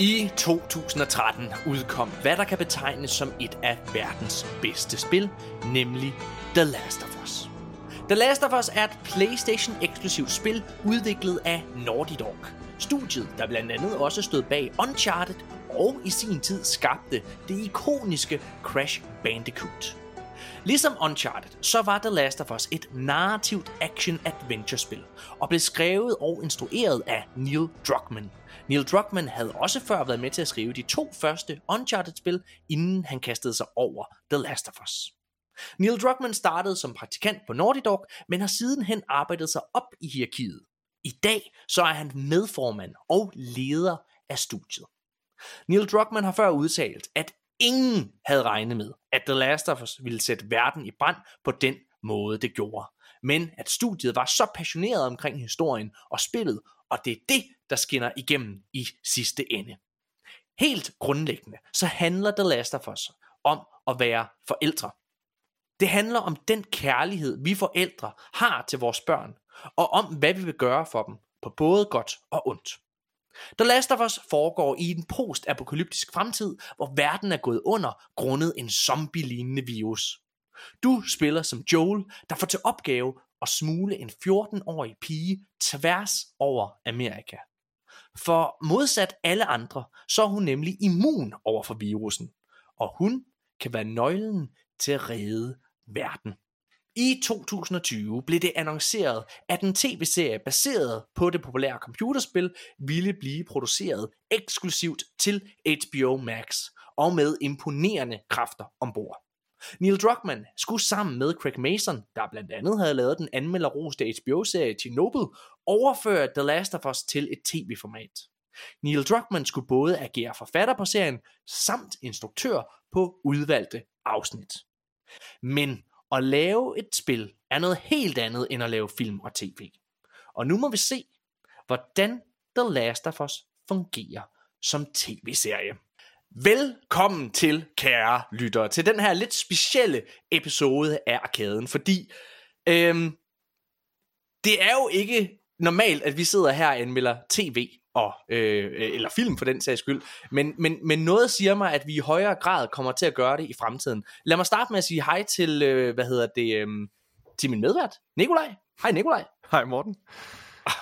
I 2013 udkom, hvad der kan betegnes som et af verdens bedste spil, nemlig The Last of Us. The Last of Us er et PlayStation-eksklusivt spil udviklet af Naughty Dog. Studiet, der blandt andet også stod bag Uncharted og i sin tid skabte det ikoniske Crash Bandicoot. Ligesom Uncharted, så var The Last of Us et narrativt action-adventure-spil, og blev skrevet og instrueret af Neil Druckmann. Neil Druckmann havde også før været med til at skrive de to første Uncharted-spil, inden han kastede sig over The Last of Us. Neil Druckmann startede som praktikant på Naughty Dog, men har sidenhen arbejdet sig op i hierarkiet. I dag så er han medformand og leder af studiet. Neil Druckmann har før udtalt, at ingen havde regnet med, at The Last of Us ville sætte verden i brand på den måde, det gjorde. Men at studiet var så passioneret omkring historien og spillet, og det er det, der skinner igennem i sidste ende. Helt grundlæggende, så handler The Last of Us om at være forældre. Det handler om den kærlighed, vi forældre har til vores børn, og om hvad vi vil gøre for dem, på både godt og ondt. The Last of Us foregår i en post-apokalyptisk fremtid, hvor verden er gået under grundet en zombie-lignende virus. Du spiller som Joel, der får til opgave at smule en 14-årig pige tværs over Amerika. For modsat alle andre, så er hun nemlig immun over for virusen, og hun kan være nøglen til at redde verden. I 2020 blev det annonceret, at en tv-serie baseret på det populære computerspil ville blive produceret eksklusivt til HBO Max og med imponerende kræfter ombord. Neil Druckmann skulle sammen med Craig Mason, der blandt andet havde lavet den anmelderroste HBO-serie Chernobyl, overføre The Last of Us til et tv-format. Neil Druckmann skulle både agere forfatter på serien, samt instruktør på udvalgte afsnit. Men at lave et spil er noget helt andet end at lave film og tv. Og nu må vi se, hvordan The Last of Us fungerer som tv-serie. Velkommen til, kære lyttere, til den her lidt specielle episode af Arkaden, fordi øhm, det er jo ikke normalt, at vi sidder her og anmelder tv, og, øh, eller film for den sags skyld, men, men, men noget siger mig, at vi i højere grad kommer til at gøre det i fremtiden. Lad mig starte med at sige hej til, øh, hvad hedder det, øh, til min medvært, Nikolaj. Hej Nikolaj. Hej Morten.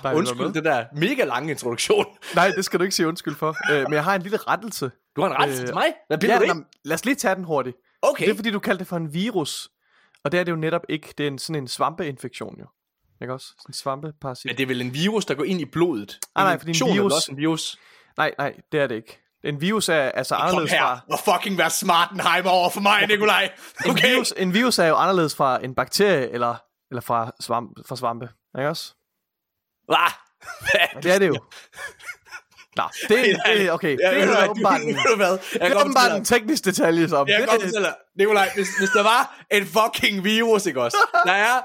Ah, undskyld det der mega lange introduktion. Nej, det skal du ikke sige undskyld for. Øh, men jeg har en lille rettelse. Du har en rettelse øh, til mig? Hvad bliver ja, det? Lad os lige tage den hurtigt. Okay. Det er fordi, du kaldte det for en virus. Og det er det jo netop ikke. Det er en, sådan en svampeinfektion jo. Ikke også? Sådan en svampeparasit. Men det er vel en virus, der går ind i blodet? Ah, nej, fordi en virus... Er også en virus. Nej, nej, det er det ikke. En virus er altså Kom anderledes her, fra... og fucking vær Smartenheimer over for mig, Nikolaj. En, Okay. virus, en virus er jo anderledes fra en bakterie eller, eller fra, svamp, fra svampe. Ikke også? Hvad? Hvad? Det er det jo. Nå, det, det okay. Ja, det er åbenbart en? Jeg det er åbenbart en teknisk detalje, som. jeg det, Nikolaj, hvis, hvis der var en fucking virus, ikke også? Der er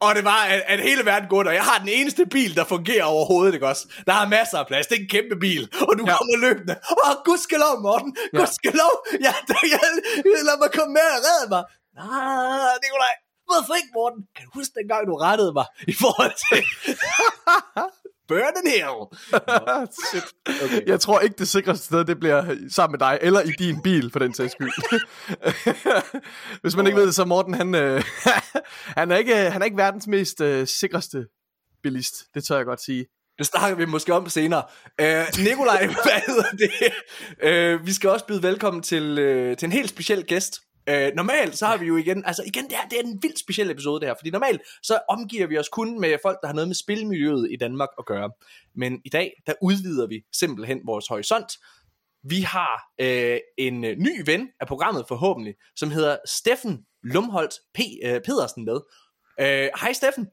og det var, at, at hele verden går under. Jeg har den eneste bil, der fungerer overhovedet, ikke også? Der har masser af plads. Det er en kæmpe bil. Og du Ja. kommer løbende. Åh, gudskelov, Morten. Ja. Gudskelov. Ja, der, jeg, lad mig komme med og redde mig. Nej, Nikolaj. Hvorfor ikke, Morten? Kan du huske dengang, du rettede mig i forhold til... Burn in hell. Shit. Okay. Jeg tror ikke, det sikreste sted, det bliver sammen med dig, eller i din bil, for den sags skyld. Hvis man ikke ved det, så Morten, han, øh, han, er, ikke, han er ikke verdens mest øh, sikreste bilist. Det tør jeg godt sige. Det snakker vi måske om senere. Øh, Nikolaj, hvad hedder det? Øh, vi skal også byde velkommen til, øh, til en helt speciel gæst. Øh, normalt så har vi jo igen, altså igen, det, her, det er en vildt speciel episode det her, fordi normalt så omgiver vi os kun med folk, der har noget med spilmiljøet i Danmark at gøre. Men i dag, der udvider vi simpelthen vores horisont. Vi har øh, en øh, ny ven af programmet forhåbentlig, som hedder Steffen Lumholdt P. Øh, Pedersen med. Øh, Hej Steffen.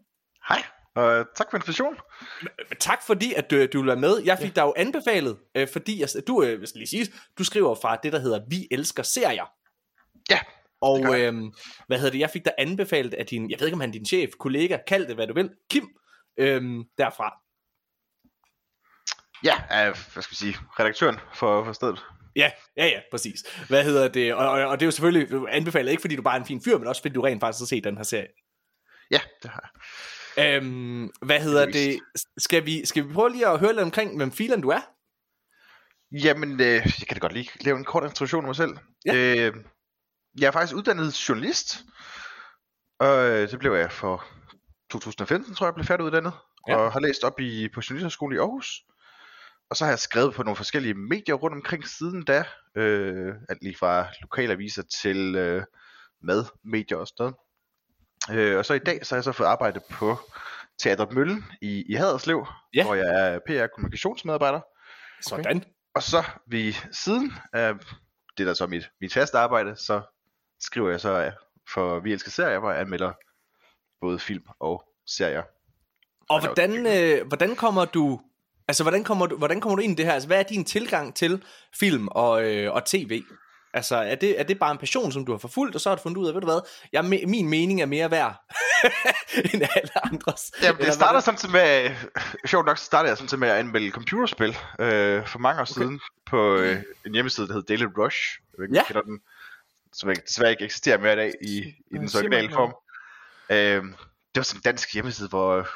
Hej, og tak for invitationen. Tak fordi, at du, du være med. Jeg fik ja. dig jo anbefalet, øh, fordi jeg, du, øh, jeg lige sige, du skriver fra det, der hedder Vi elsker serier. Ja, Og øhm, hvad hedder det, jeg fik dig anbefalet af din, jeg ved ikke om han er din chef, kollega, kald det hvad du vil, Kim, øhm, derfra. ja, øh, hvad skal vi sige, redaktøren for, for stedet. Ja, ja, ja, præcis. Hvad hedder det, og, og, og det er jo selvfølgelig anbefalet, ikke fordi du bare er en fin fyr, men også fordi du rent faktisk har set den her serie. Ja, det har jeg. Øhm, hvad hedder det, skal vi, skal vi prøve lige at høre lidt omkring, hvem filen du er? Jamen, øh, jeg kan da godt lige lave en kort introduktion af mig selv. Ja. Øh, jeg er faktisk uddannet journalist, og øh, det blev jeg for 2015, tror jeg, blev færdiguddannet, Ja. og har læst op i, på Journalisthøjskolen i Aarhus. Og så har jeg skrevet på nogle forskellige medier rundt omkring siden da, øh, alt lige fra lokalaviser til øh, madmedier og sådan noget. Øh, og så i dag, så har jeg så fået arbejde på Teatret Møllen i, i Haderslev, Ja. hvor jeg er PR-kommunikationsmedarbejder. Sådan. Og så ved siden af det, der er så mit, mit faste arbejde, så skriver jeg så for Vi Elsker Serier, hvor jeg anmelder både film og serier. Og hvordan, øh, hvordan kommer du... Altså, hvordan kommer, du, hvordan kommer du ind i det her? Altså, hvad er din tilgang til film og, øh, og tv? Altså, er det, er det bare en passion, som du har forfulgt, og så har du fundet ud af, ved du hvad, jeg, min mening er mere værd end alle andres? Jamen, det starter hvordan- samtidig med, sjovt nok, så startede jeg samtidig med at anmelde computerspil øh, for mange år okay. siden på øh, en hjemmeside, der hed Daily Rush. Jeg ved ikke, Ja. ja. kender den, som ikke, desværre ikke eksisterer mere i dag i, i den originale form. Øh, det var sådan en dansk hjemmeside, hvor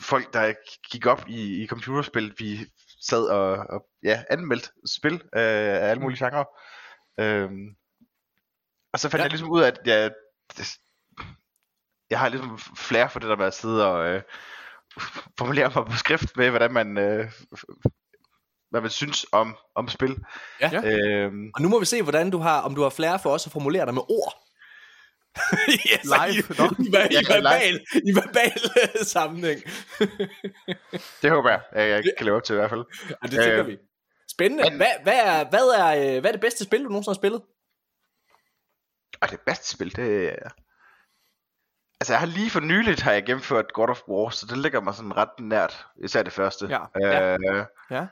folk, der gik op i, i computerspil, vi sad og, og ja, anmeldte spil øh, af alle mulige genrer. Øh, og så fandt Ja. jeg ligesom ud af, at jeg, jeg har ligesom flere for det der med at sidde og øh, formulere mig på skrift med, hvordan man, øh, hvad man synes om, om spil. Ja. Øhm, Og nu må vi se, hvordan du har, om du har flere for os at formulere dig med ord. yes, Live, I, i, i, i, Ja, verbal, i verbal øh, sammenhæng. det håber jeg, at jeg kan leve op til i hvert fald. Ja, det tænker Øh, vi. Spændende. men- Hvad, hvad, er, hvad, er, øh, hvad er det bedste spil, du nogensinde har spillet? Og det bedste spil, det er... Altså, jeg har lige for nyligt har jeg gennemført God of War, så det ligger mig sådan ret nært, især det første. Ja. Øh, Ja.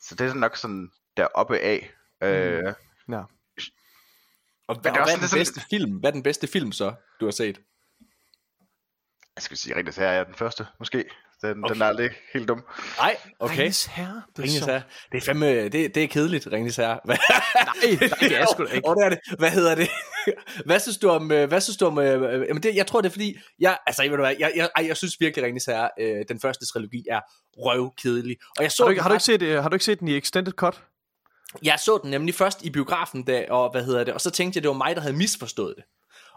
Så det er sådan nok sådan deroppe af. Øh, Ja. Og, det er og hvad er den sådan- bedste film? Hvad er den bedste film så, du har set? jeg skal sige, rigtig her er den første, måske. Den, okay. Den er aldrig helt dum. Nej, okay. Ringens Herre. Det er Ringes sjovt. Herre. Det er fandme, det, det er kedeligt, Ringes Herre. Hvad, Nej, nej, det er sgu da ikke. Og det er det. Hvad hedder det? hvad synes du om, øh, hvad synes du om, øh, øh, jamen det, jeg tror det er fordi, jeg, altså ved du hvad, jeg, jeg, ej, jeg synes virkelig Ringes Herre, øh, den første trilogi er røvkedelig. Og jeg så, Har du, ikke, har, du ikke set, øh, har du ikke set den i Extended Cut? Jeg så den nemlig først i biografen, da, og hvad hedder det, og så tænkte jeg, det var mig, der havde misforstået det.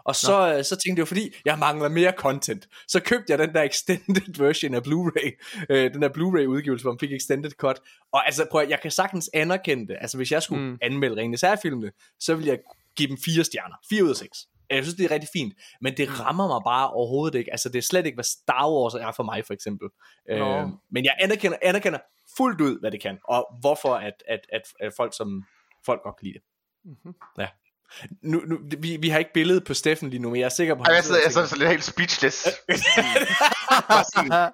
Og så, øh, så tænkte jeg fordi jeg mangler mere content, så købte jeg den der extended version af Blu-ray, øh, den der Blu-ray udgivelse, hvor man fik extended cut. Og altså, prøv, at- jeg kan sagtens anerkende det. Altså, hvis jeg skulle Mm. mm. anmelde Ringenes Herre-filmene, så ville jeg give dem fire stjerner. Fire ud af seks. Jeg synes, det er rigtig fint, men det rammer mig bare overhovedet ikke. Altså, det er slet ikke, hvad Star Wars er for mig, for eksempel. Øh, men jeg anerkender, anerkender fuldt ud, hvad det kan, og hvorfor at, at, at, at folk, som folk godt kan lide det. Mhm. Ja. Nu, nu, vi, vi har ikke billedet på Steffen lige nu, men jeg er sikker på, at Ej, han jeg sidder, jeg sidder sidder så lidt helt speechless. Sådan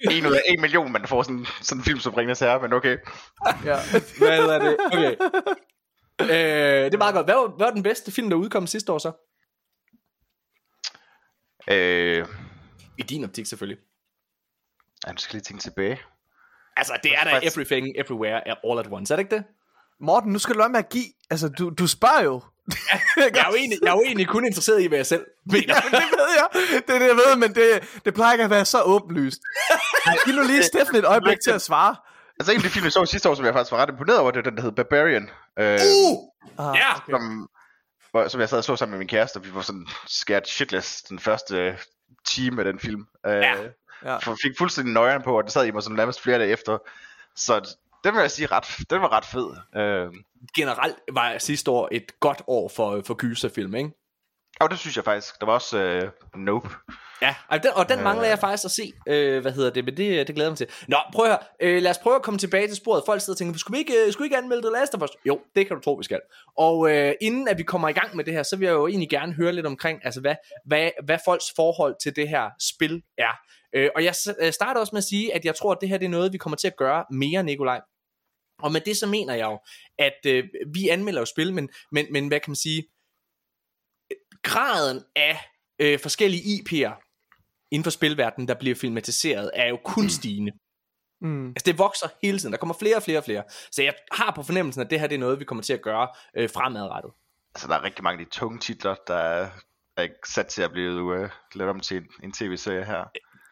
en ud af en million, man får sådan, sådan en film som Ringens Herre, men okay. ja. hvad er det? Okay. Øh, det er meget godt. Hvad var, hvad var den bedste film, der udkom sidste år så? Øh, I din optik selvfølgelig. jeg skal lige tænke tilbage. Altså, det er da Everything, Everywhere, All at Once, er det ikke det? Morten, nu skal du lade med at give. Altså, du, du spørger jo. Jeg er jo egentlig, jeg er jo egentlig kun interesseret i, hvad jeg selv mener. Ja, det ved jeg. Det er det, jeg ved, men det, det plejer ikke at være så åbenlyst. Giv nu lige Steffen et øjeblik til at svare. Altså en af de film, jeg så sidste år, som jeg faktisk var ret imponeret over, det var den, der hed Barbarian. Øh, Uh! Ah, Ja! okay. som, hvor, som jeg sad og så sammen med min kæreste, og vi var sådan scared shitless den første øh, time af den film. Øh, Ja. Ja. For fik fuldstændig nøjeren på, og det sad i mig som nærmest flere dage efter. Så den vil jeg sige, ret, den var ret fed. Øh, Generelt var sidste år et godt år for, for gyserfilm, ikke? og det synes jeg faktisk. Der var også øh, Nope. Ja, og den, og den mangler jeg faktisk at se, øh, hvad hedder det, men det, det glæder jeg mig til. Nå, prøv at høre, øh, lad os prøve at komme tilbage til sporet. Folk sidder og tænker, skulle vi ikke, øh, skulle vi ikke anmelde The Last of Us? Jo, det kan du tro, vi skal. Og øh, inden at vi kommer i gang med det her, så vil jeg jo egentlig gerne høre lidt omkring, altså hvad, hvad, hvad folks forhold til det her spil er. Øh, og jeg øh, starter også med at sige, at jeg tror, at det her det er noget, vi kommer til at gøre mere, Nikolaj. Og med det så mener jeg jo, at øh, vi anmelder jo spil, men, men, men hvad kan man sige, graden af øh, forskellige IP'er inden for spilverdenen, der bliver filmatiseret, er jo kun stigende. Mm. Altså det vokser hele tiden, der kommer flere og flere og flere. Så jeg har på fornemmelsen, at det her det er noget, vi kommer til at gøre øh, fremadrettet. Altså, der er rigtig mange af de tunge titler, der er, er sat til at blive øh, lavet om til en, en tv-serie her.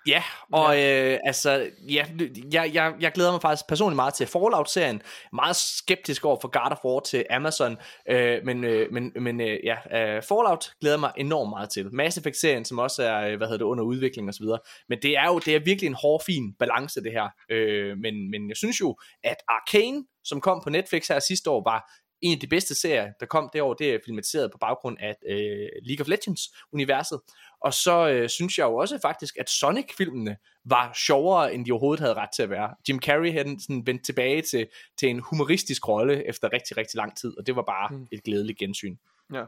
Ja, og ja. Øh, altså, ja, jeg, jeg, jeg glæder mig faktisk personligt meget til Fallout-serien. Meget skeptisk over for God of War til Amazon, øh, men, øh, men, men øh, ja, øh, Fallout glæder mig enormt meget til. Mass Effect-serien, som også er, øh, hvad hedder det, under udvikling osv. Men det er jo det er virkelig en hård, fin balance, det her. Øh, men, men jeg synes jo, at Arcane, som kom på Netflix her sidste år, var en af de bedste serier, der kom det år, det er filmatiseret på baggrund af øh, League of Legends-universet. Og så øh, synes jeg jo også faktisk, at Sonic-filmene var sjovere, end de overhovedet havde ret til at være. Jim Carrey havde sådan vendt tilbage til, til en humoristisk rolle efter rigtig, rigtig lang tid, og det var bare mm. et glædeligt gensyn. Ja.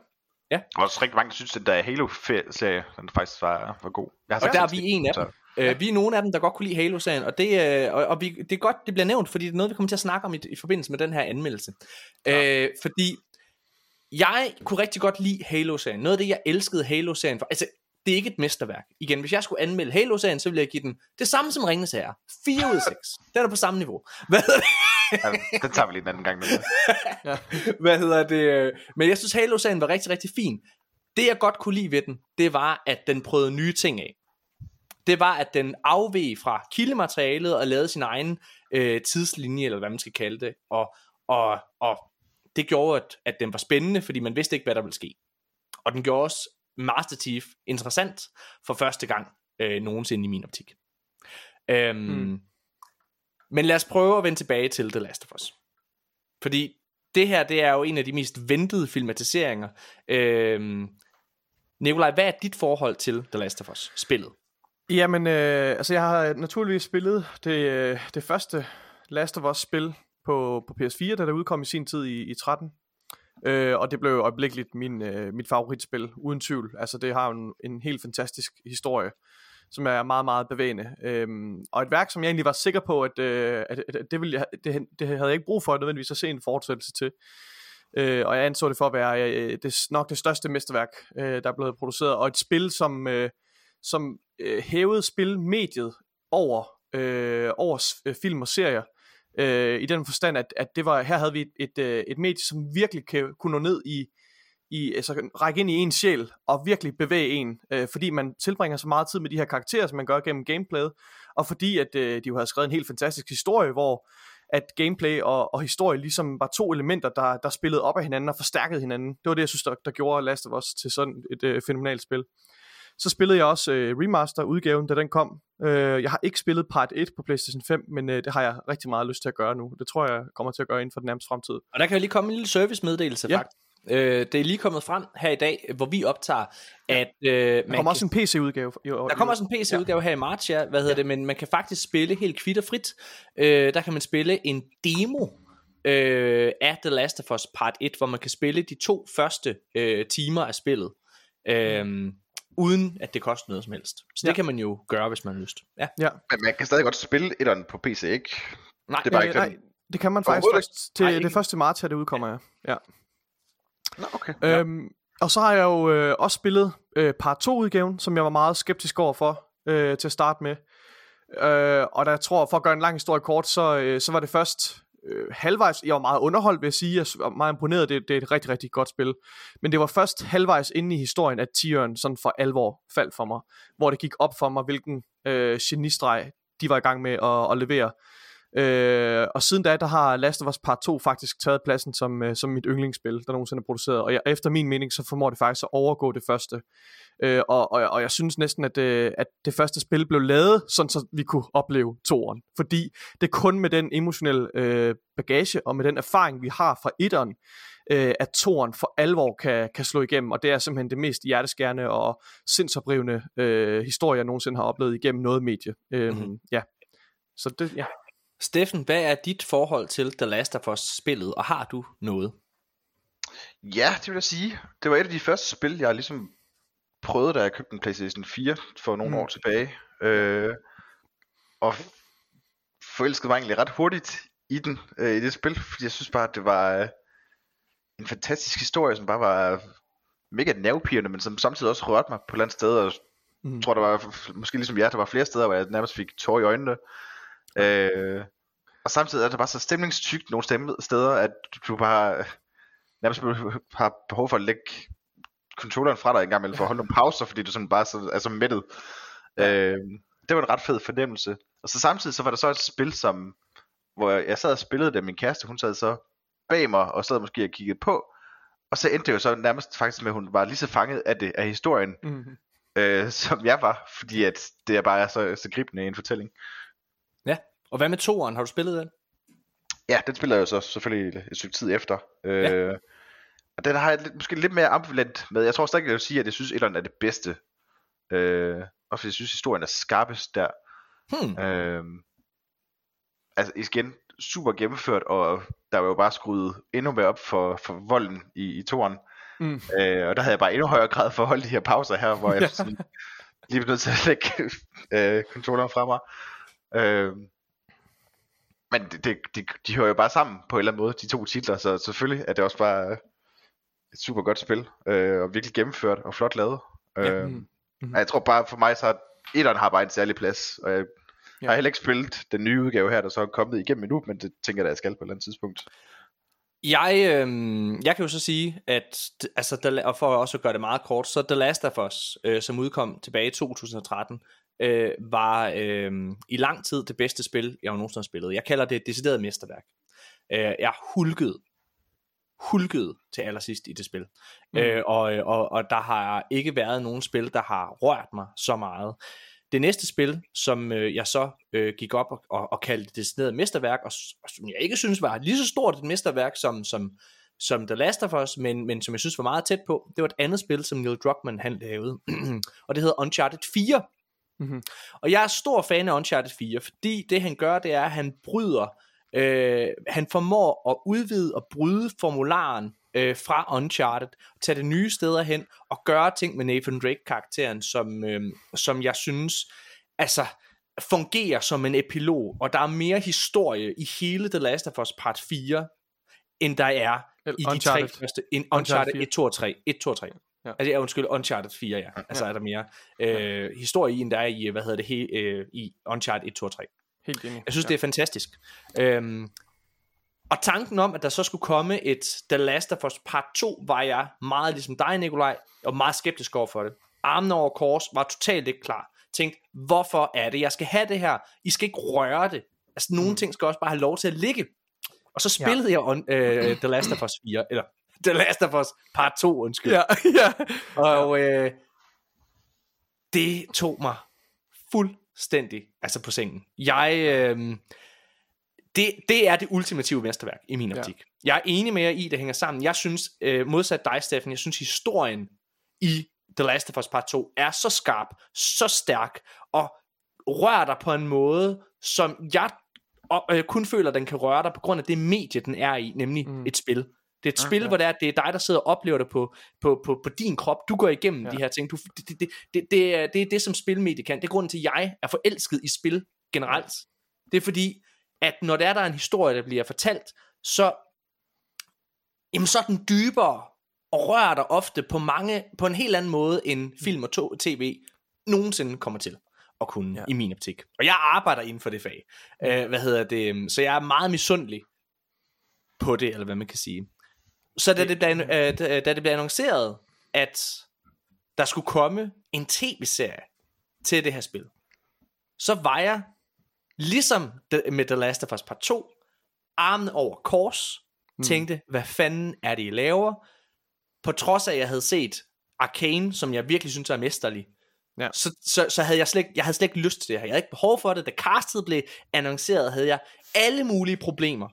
Ja. Og også rigtig mange synes, at der Halo-serie, den faktisk var, var god. Jeg og der er vi en af dem. Ja. Øh, vi er nogle af dem, der godt kunne lide Halo-serien, og, det, øh, og, og vi, det er godt, det bliver nævnt, fordi det er noget, vi kommer til at snakke om i, i forbindelse med den her anmeldelse. Ja. Øh, fordi jeg kunne rigtig godt lide Halo-serien. Noget af det, jeg elskede Halo-serien for. Altså, det er ikke et mesterværk. Igen, hvis jeg skulle anmelde Halo-serien, så ville jeg give den det samme som Ringens Herre. 4 ud af 6. Den er på samme niveau. Hvad hedder det? ja, den tager vi lige en anden gang ja. Hvad hedder det? Men jeg synes, Halo-serien var rigtig, rigtig fin. Det, jeg godt kunne lide ved den, det var, at den prøvede nye ting af. Det var, at den afveg fra kildematerialet og lavede sin egen øh, tidslinje, eller hvad man skal kalde det. Og, og, og det gjorde, at, at den var spændende, fordi man vidste ikke, hvad der ville ske. Og den gjorde også Master Chief interessant for første gang øh, nogensinde i min optik. Øhm, mm. Men lad os prøve at vende tilbage til The Last of Us. Fordi det her, det er jo en af de mest ventede filmatiseringer. Øhm, Nikolaj, hvad er dit forhold til The Last of Us, spillet? Jamen, øh, altså jeg har naturligvis spillet det, øh, det første Last of Us spil på, på PS4, da det udkom i sin tid i, i 13. Øh, og det blev øjeblikkeligt min, øh, mit favoritspil, uden tvivl. Altså det har en, en helt fantastisk historie, som er meget, meget bevægende. Øhm, og et værk, som jeg egentlig var sikker på, at, øh, at, at det, ville jeg, det, det havde jeg ikke brug for nødvendigvis at se en fortsættelse til. Øh, og jeg anså det for at være øh, det, nok det største mesterværk, øh, der er blevet produceret. Og et spil, som, øh, som øh, hævede spilmediet over, øh, over øh, film og serier øh, i den forstand, at, at det var, her havde vi et, et, øh, et medie, som virkelig kan, kunne nå ned i, i altså, række ind i en sjæl og virkelig bevæge en, øh, fordi man tilbringer så meget tid med de her karakterer, som man gør gennem gameplayet, og fordi at øh, de jo havde skrevet en helt fantastisk historie, hvor at gameplay og, og historie ligesom var to elementer, der, der spillede op af hinanden og forstærkede hinanden. Det var det, jeg synes, der, der gjorde Last of Us til sådan et øh, fænomenalt spil. Så spillede jeg også øh, remaster-udgaven, da den kom. Øh, jeg har ikke spillet part 1 på PlayStation 5, men øh, det har jeg rigtig meget lyst til at gøre nu. Det tror jeg kommer til at gøre inden for den nærmeste fremtid. Og der kan jo lige komme en lille servicemeddelelse, ja. faktisk. Øh, det er lige kommet frem her i dag, hvor vi optager, at... Øh, der kommer kan, også en PC-udgave. Der kommer også en PC-udgave ja. her i marts, ja. Hvad hedder ja. det? Men man kan faktisk spille helt kvitterfrit. Øh, der kan man spille en demo øh, af The Last of Us Part 1, hvor man kan spille de to første øh, timer af spillet. Øh, uden at det koster noget som helst. Så ja. det kan man jo gøre, hvis man har lyst. Ja. ja. Men man kan stadig godt spille etteren på PC, ikke? Nej, det, er bare ikke nej, det kan man faktisk først til nej, det første marts, her det udkommer, ja. ja. Nå, okay. Øhm, og så har jeg jo øh, også spillet øh, part 2 udgaven, som jeg var meget skeptisk over for øh, til at starte med. Øh, og der tror, for at gøre en lang historie kort, så, øh, så var det først øh, halvvejs, jeg var meget underholdt, vil jeg sige, jeg var meget imponeret, det, det er et rigtig, rigtig godt spil, men det var først halvvejs inde i historien, at tieren sådan for alvor faldt for mig, hvor det gik op for mig, hvilken øh, genistreg de var i gang med at, at levere. Øh, og siden da, der har Last of Us Part 2 faktisk taget pladsen som, øh, som mit yndlingsspil, der nogensinde er produceret. Og jeg, efter min mening, så formår det faktisk at overgå det første. Øh, og, og, og jeg synes næsten, at, øh, at det første spil blev lavet, sådan så vi kunne opleve toren. Fordi det er kun med den emotionelle øh, bagage, og med den erfaring, vi har fra etteren, øh, at toren for alvor kan, kan slå igennem, og det er simpelthen det mest hjerteskærende og sindsoprivende øh, historie, jeg nogensinde har oplevet igennem noget medie. Øh, mm-hmm. Ja. Så det, ja. Steffen, hvad er dit forhold til The Last of Us spillet, og har du noget? Ja, det vil jeg sige. Det var et af de første spil, jeg ligesom prøvede, da jeg købte en PlayStation 4 for nogle mm. år tilbage. Øh, og forelskede mig egentlig ret hurtigt i den, øh, i det spil, fordi jeg synes bare, at det var øh, en fantastisk historie, som bare var mega nervepirrende, men som samtidig også rørte mig på et eller andet sted, og mm. jeg tror, der var, måske ligesom jer, der var flere steder, hvor jeg nærmest fik tår i øjnene. Øh, og samtidig er det bare så stemningstygt nogle steder, at du bare nærmest har behov for at lægge controlleren fra dig en gang imellem, for at holde nogle pauser, fordi du sådan bare så, er så mættet. Øh, det var en ret fed fornemmelse. Og så samtidig så var der så et spil, som, hvor jeg sad og spillede det, min kæreste, hun sad så bag mig, og sad måske og kiggede på, og så endte det jo så nærmest faktisk med, at hun var lige så fanget af det, af historien, Mm-hmm. øh, som jeg var, fordi at det er bare så, så gribende en fortælling. Og hvad med toeren? Har du spillet den? Ja, den spiller jeg jo så selvfølgelig et stykke tid efter. Øh, Ja. Og den har jeg lidt, måske lidt mere ambivalent med. Jeg tror stadig, jeg vil sige, at jeg synes, at er det bedste. Øh, og fordi jeg synes, historien er skarpest der. Hmm. Øh, altså igen, super gennemført, og der var jo bare skruet endnu mere op for, for volden i, i toren. Mm. Øh, og der havde jeg bare endnu højere grad for at holde de her pauser her, hvor jeg Ja. sådan, lige blev nødt til at lægge øh, controlleren fra mig. Øh, men det, det, de, de hører jo bare sammen på en eller anden måde, de to titler, så selvfølgelig er det også bare et super godt spil, øh, og virkelig gennemført og flot lavet. Ja. Øh, Mm. Mhm. Jeg tror bare for mig, så har etteren har bare en særlig plads, og jeg Ja. har heller ikke spillet den nye udgave her, der så er kommet igennem endnu, men det tænker jeg, at jeg skal på et eller andet tidspunkt. Jeg, øh, jeg kan jo så sige, at altså, og for også at gøre det meget kort, så The Last of Us, øh, som udkom tilbage i 2013, øh, var øh, i lang tid det bedste spil, jeg har nogensinde har spillet. Jeg kalder det et decideret mesterværk. Øh, jeg hulkede, hulkede til allersidst i det spil. Mm. Øh, og, og, og der har ikke været nogen spil, der har rørt mig så meget. Det næste spil, som øh, jeg så øh, gik op og, og, og kaldte det decideret mesterværk, og, og som jeg ikke synes var lige så stort et mesterværk som, som, som The Last of Us, men, men som jeg synes var meget tæt på, det var et andet spil, som Neil Druckmann han lavede, og det hedder Uncharted 4. Mhm. Og jeg er stor fan af Uncharted 4, fordi det han gør, det er, at han bryder, øh, han formår at udvide og bryde formularen øh, fra Uncharted, tage det nye steder hen, og gøre ting med Nathan Drake-karakteren, som, øh, som jeg synes, altså, fungerer som en epilog, og der er mere historie i hele The Last of Us Part 4, end der er i de Uncharted. tre første, Uncharted Uncharted 4. 1, 2 og 3. 1, 2 og 3. Ja. Altså, jeg undskyld, Uncharted 4, ja. Altså er der mere øh, historie i, end der er i, hvad hedder det, he, øh, i Uncharted 1, 2 og 3. Helt enig. Jeg synes, ja. det er fantastisk. Øhm, og tanken om, at der så skulle komme et The Last of Us Part 2, var jeg meget ligesom dig, Nikolaj, og meget skeptisk over for det. Armen over kors var totalt ikke klar. Tænkte, hvorfor er det, jeg skal have det her? I skal ikke røre det. Altså, nogle mm. ting skal også bare have lov til at ligge. Og så spillede ja. jeg on, øh, The Last of Us 4, eller The Last of Us Part 2, undskyld. Ja, ja. Og øh, det tog mig fuldstændig altså på sengen. Jeg, øh, det, det er det ultimative mesterværk i min Ja. optik. Jeg er enig med jer i, det hænger sammen. Jeg synes, øh, modsat dig, Steffen, jeg synes historien i The Last of Us Part 2 er så skarp, så stærk, og rører dig på en måde, som jeg og, jeg kun føler, den kan røre dig på grund af det medie, den er i, nemlig mm. et spil. Det er et Ja, spil, hvor det er, det er dig, der sidder og oplever det på, på, på, på din krop. Du går igennem Ja. de her ting. Du, det, det, det, det, er, det er det, som spilmedie kan. Det er grunden til, at jeg er forelsket i spil generelt. Det er fordi, at når der er der er en historie, der bliver fortalt, så, jamen, så er den dybere og rører dig ofte på, mange, på en helt anden måde, end film og to, tv nogensinde kommer til at kunne, Ja. i min optik. Og jeg arbejder inden for det fag. Uh, hvad hedder det? Så jeg er meget misundelig på det, eller hvad man kan sige. Så da det, blev, uh, da da det blev annonceret, at der skulle komme en tv-serie til det her spil, så var jeg, ligesom med The Last of Us Part 2, armen over kors, Mm. tænkte, hvad fanden er det, I laver? På trods af, at jeg havde set Arcane, som jeg virkelig synes er mesterlig, Ja. så, så, så havde jeg slet, ikke- jeg havde slet ikke lyst til det her. Jeg havde ikke behov for det. Da castet blev annonceret, havde jeg alle mulige problemer.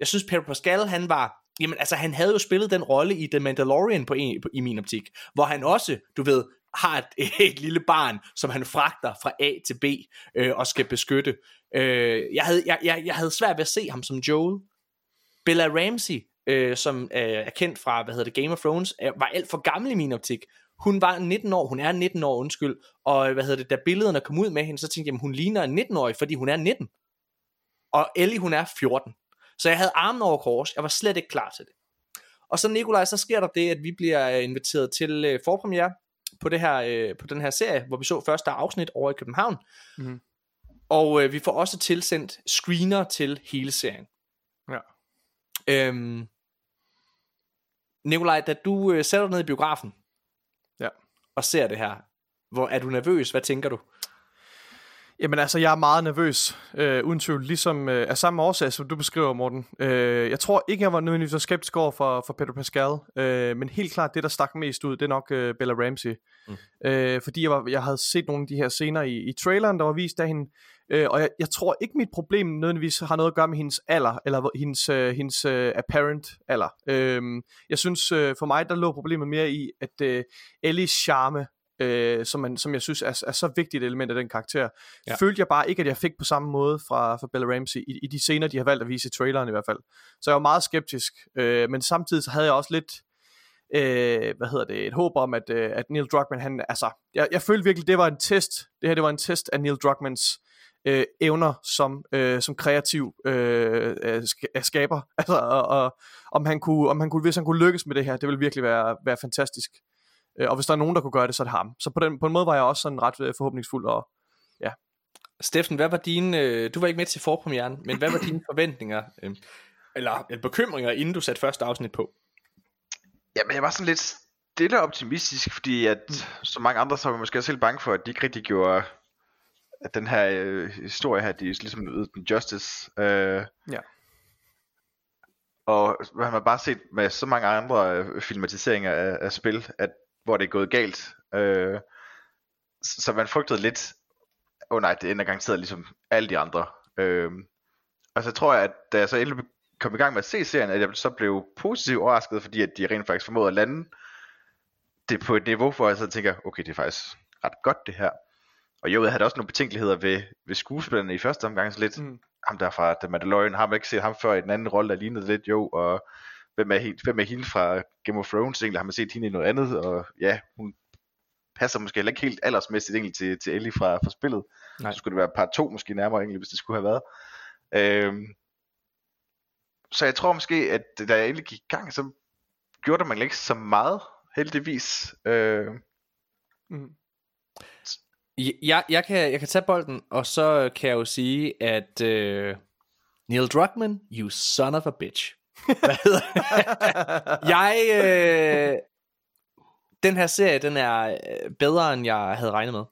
Jeg synes, Pedro Pascal, han var... Jamen, altså, han havde jo spillet den rolle i The Mandalorian på en, på, i min optik, hvor han også, du ved, har et, et lille barn, som han fragter fra A til B øh, og skal beskytte. Øh, jeg, havde, jeg, jeg, jeg havde svært ved at se ham som Joel. Bella Ramsey, øh, som øh, er kendt fra, hvad hedder det, Game of Thrones, øh, var alt for gammel i min optik. Hun var 19 år, hun er 19 år, undskyld, og hvad hedder det, da billederne kom ud med hende, så tænkte jeg, jamen, hun ligner en 19-årig, fordi hun er 19. Og Ellie, hun er 14. Så jeg havde armen over kors, jeg var slet ikke klar til det. Og så Nikolaj, så sker der det, at vi bliver øh, inviteret til øh, forpremiere på, det her, øh, på den her serie, hvor vi så første afsnit over i København. Mhm. Og øh, vi får også tilsendt screener til hele serien. Ja. Øhm, Nikolaj, da du øh, sætter dig ned i biografen Ja. og ser det her, hvor er du nervøs? Hvad tænker du? Jamen altså, jeg er meget nervøs, øh, uden tvivl, ligesom øh, af samme årsag, som du beskriver, Morten. Øh, jeg tror ikke, jeg var nødvendigvis så skeptisk over for, for Pedro Pascal, øh, men helt klart, det der stak mest ud, det er nok øh, Bella Ramsey. Mm. Øh, fordi jeg, var, jeg havde set nogle af de her scener i, i traileren, der var vist af hende, øh, og jeg, jeg tror ikke, mit problem nødvendigvis har noget at gøre med hendes alder, eller hendes, øh, hendes øh, apparent alder. Øh, jeg synes, øh, for mig, der lå problemet mere i, at øh, Ellies charme øh, som, man, som jeg synes er, er så vigtigt et element af den karakter, ja. følte jeg bare ikke, at jeg fik på samme måde fra, fra Bella Ramsey i, i de scener, de har valgt at vise i traileren i hvert fald. Så jeg var meget skeptisk, øh, men samtidig så havde jeg også lidt, øh, hvad hedder det, et håb om, at, øh, at Neil Druckmann, han, altså, jeg, jeg følte virkelig, det var en test, det her det var en test af Neil Druckmanns øh, evner som, øh, som kreativ øh, skaber, altså, og, og, om han kunne, om han kunne, hvis han kunne lykkes med det her, det ville virkelig være, være fantastisk. Øh, og hvis der er nogen, der kunne gøre det, så er det ham. Så på, den, på en måde var jeg også sådan ret øh, forhåbningsfuld. Og, ja. Steffen, hvad var dine, øh, du var ikke med til forpremieren, men hvad var dine forventninger, øh, eller øh, bekymringer, inden du satte første afsnit på? Jamen, jeg var sådan lidt stille optimistisk, fordi at mm. så mange andre, så var måske også helt bange for, at de ikke rigtig gjorde at den her øh, historie her, de er ligesom ydet den justice. Øh, ja. Og man har bare set med så mange andre øh, filmatiseringer af, af spil, at hvor det er gået galt. Øh, så man frygtede lidt, åh oh nej, det ender garanteret ligesom alle de andre. Øh, og så tror jeg, at da jeg så endelig kom i gang med at se serien, at jeg så blev positivt overrasket, fordi at de rent faktisk formåede at lande det på et niveau, hvor jeg så tænker, okay, det er faktisk ret godt det her. Og jo, jeg havde også nogle betænkeligheder ved, ved skuespillerne i første omgang, så lidt, mm. ham der fra The Mandalorian, har man ikke set ham før i den anden rolle, der lignede lidt, jo, og hvem er, hende, hvem er hende fra Game of Thrones, egentlig har man set hende i noget andet, og ja, hun passer måske heller ikke helt aldersmæssigt egentlig til, til Ellie fra, fra spillet. Nej. Så skulle det være par to måske nærmere egentlig, hvis det skulle have været. Øhm, så jeg tror måske, at da jeg endelig gik i gang, så gjorde man ikke så meget, heldigvis. Øh, mm. Jeg, jeg, kan, jeg kan tage bolden, og så kan jeg jo sige, at uh, Neil Druckmann, you son of a bitch. Hvad hedder jeg, øh, den her serie, den er øh, bedre, end jeg havde regnet med.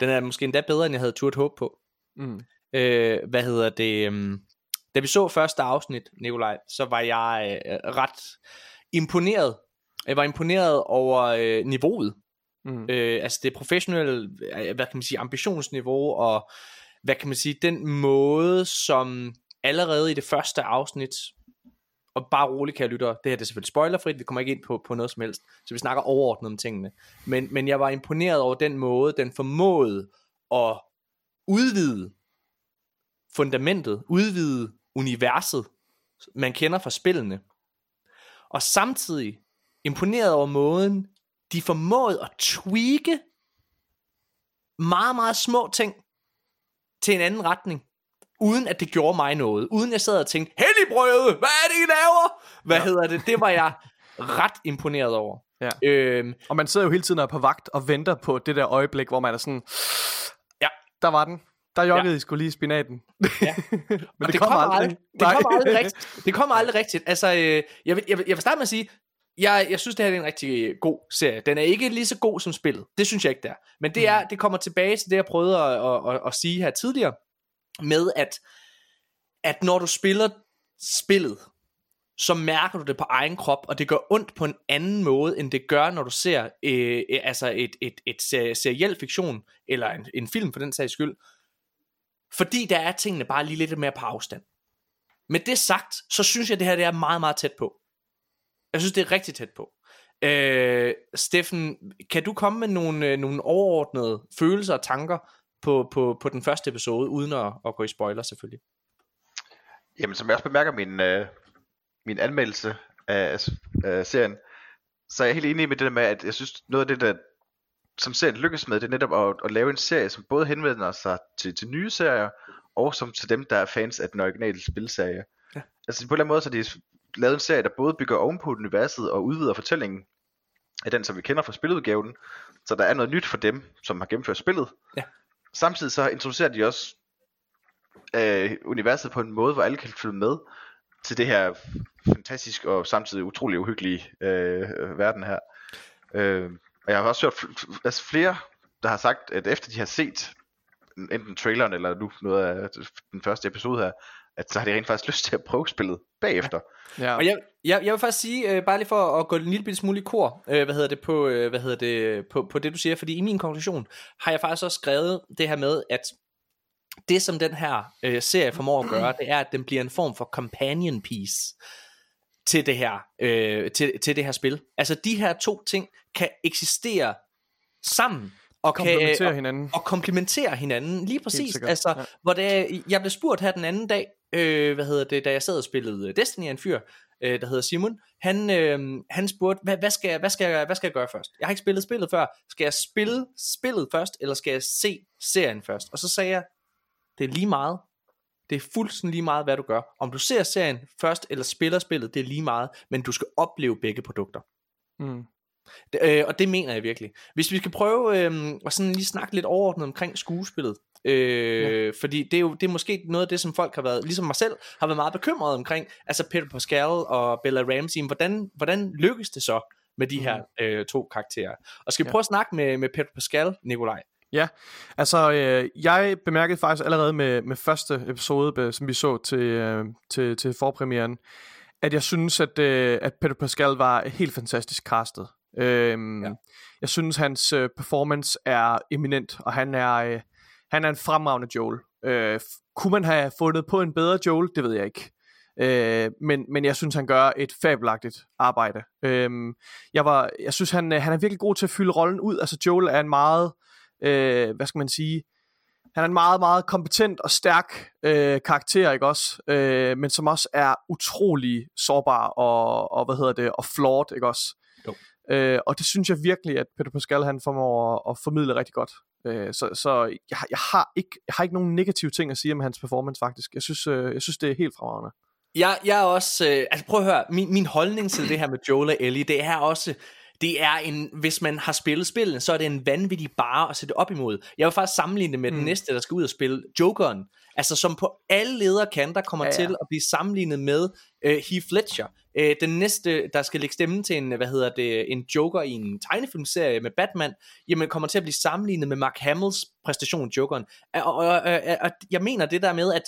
Den er måske endda bedre, end jeg havde turt håb på. Mm. Øh, hvad hedder det? Øh, da vi så første afsnit, Nikolaj, så var jeg øh, ret imponeret. Jeg var imponeret over øh, niveauet. Mm. Øh, altså det professionelle, øh, hvad kan man sige, ambitionsniveau, og hvad kan man sige, den måde, som allerede i det første afsnit og bare roligt kan jeg lytte, det her det er selvfølgelig spoilerfrit, vi kommer ikke ind på, på noget som helst, så vi snakker overordnet om tingene. Men, men jeg var imponeret over den måde, den formåede at udvide fundamentet, udvide universet, man kender fra spillene. Og samtidig imponeret over måden, de formåede at tweake meget, meget små ting til en anden retning uden at det gjorde mig noget. Uden jeg sad og tænkte, helligbrøde, hvad er det, I laver? Hvad ja. hedder det? Det var jeg ret imponeret over. Ja. Øhm, og man sidder jo hele tiden og er på vagt og venter på det der øjeblik, hvor man er sådan, ja, der var den. Der joggede ja. I skulle lige spinaten. Ja. Men det, det kommer kom aldrig. aldrig. Det kommer aldrig rigtigt. Det kommer aldrig rigtigt. Altså, øh, jeg, vil, jeg, vil, jeg vil starte med at sige, jeg, jeg synes, det her er en rigtig god serie. Den er ikke lige så god som spillet. Det synes jeg ikke, der. Men det, er, mm. det kommer tilbage til det, jeg prøvede at, at, at, at sige her tidligere med at, at når du spiller spillet, så mærker du det på egen krop, og det gør ondt på en anden måde, end det gør, når du ser øh, øh altså et, et, et seriel fiktion, eller en, en film for den sags skyld. Fordi der er tingene bare lige lidt mere på afstand. Med det sagt, så synes jeg, at det her det er meget, meget tæt på. Jeg synes, det er rigtig tæt på. Øh, Steffen, kan du komme med nogle, øh, nogle overordnede følelser og tanker på, på, på den første episode, uden at, at gå i spoiler selvfølgelig. Jamen, som jeg også bemærker min, øh, min anmeldelse af, af serien, så er jeg helt enig med det der med, at jeg synes, noget af det, der som serien lykkes med, det er netop at, at lave en serie, som både henvender sig til, til nye serier, og som til dem, der er fans af den originale spilserie. Ja. Altså på en eller anden måde, så de lavet en serie, der både bygger ovenpå universet og udvider fortællingen af den, som vi kender fra spiludgaven, så der er noget nyt for dem, som har gennemført spillet. Ja samtidig så introducerer de også øh, universet på en måde, hvor alle kan følge med til det her fantastisk og samtidig utrolig uhyggelige øh, verden her. Øh, og jeg har også hørt altså flere, der har sagt, at efter de har set enten traileren eller nu noget af den første episode her, at så har de rent faktisk lyst til at prøve spillet bagefter. Ja. Og jeg, jeg, jeg vil faktisk sige, øh, bare lige for at gå en lille smule i kor, øh, hvad hedder det, på, øh, hvad hedder det på, på det, du siger, fordi i min konklusion har jeg faktisk også skrevet det her med, at det som den her øh, serie formår at gøre, det er, at den bliver en form for companion piece til det her, øh, til, til det her spil. Altså de her to ting kan eksistere sammen og kan Komplementere og, hinanden. og komplementere hinanden lige præcis. Altså, ja. hvor det, jeg blev spurgt her den anden dag, øh, hvad hedder det, da jeg sad og spillede øh, Destiny af en fyr, øh, der hedder Simon. Han, øh, han spurgte, hvad, hvad, skal jeg, hvad, skal jeg, hvad skal jeg gøre først? Jeg har ikke spillet spillet før. Skal jeg spille spillet først, eller skal jeg se serien først? Og så sagde jeg, det er lige meget. Det er fuldstændig lige meget, hvad du gør. Om du ser serien først, eller spiller spillet, det er lige meget. Men du skal opleve begge produkter. Mm. Øh, og det mener jeg virkelig. Hvis vi skal prøve øh, at sådan lige snakke lidt overordnet omkring skuespillet, øh, ja. fordi det er jo det er måske noget af det, som folk har været, ligesom mig selv, har været meget bekymret omkring, altså Peter Pascal og Bella Ramsey, hvordan, hvordan lykkes det så med de her øh, to karakterer? Og skal vi Ja. prøve at snakke med, med Peter Pascal, Nikolaj? Ja, altså øh, jeg bemærkede faktisk allerede med, med første episode, be- som vi så til, øh, til, til forpremieren, at jeg synes, at, øh, at Peter Pascal var helt fantastisk castet. Øhm, Ja. Jeg synes, hans øh, performance er eminent, og han er, øh, han er en fremragende Joel. Øh, kunne man have fundet på en bedre Joel? Det ved jeg ikke. Øh, men, men jeg synes, han gør et fabelagtigt arbejde. Øh, jeg, var, jeg synes, han, øh, han er virkelig god til at fylde rollen ud. Altså, Joel er en meget, øh, hvad skal man sige, han er en meget, meget kompetent og stærk øh, karakter, ikke også? Øh, men som også er utrolig sårbar og, og hvad hedder det, og flawed, ikke også? Jo. Øh, og det synes jeg virkelig, at Peter Pascal han formår at, at formidle rigtig godt. Øh, så så jeg, har- jeg, har ikke, jeg har ikke nogen negative ting at sige om hans performance, faktisk. Jeg synes, øh, jeg synes det er helt fremragende. Jeg, jeg er også, øh, altså prøv at høre, min, min holdning til det her med Joel og Ellie, det er også, det er en, hvis man har spillet spillet, så er det en vanvittig bare at sætte op imod. Jeg vil faktisk sammenligne det med mm. den næste, der skal ud og spille Jokeren, altså som på alle lederkanter kommer ja, Ja, til at blive sammenlignet med øh, Heath Ledger. Øh, den næste, der skal lægge stemme til en, hvad hedder det, en Joker i en tegnefilmserie med Batman, jamen kommer til at blive sammenlignet med Mark Hamills præstation Jokeren. Og, og, og, og, og jeg mener det der med, at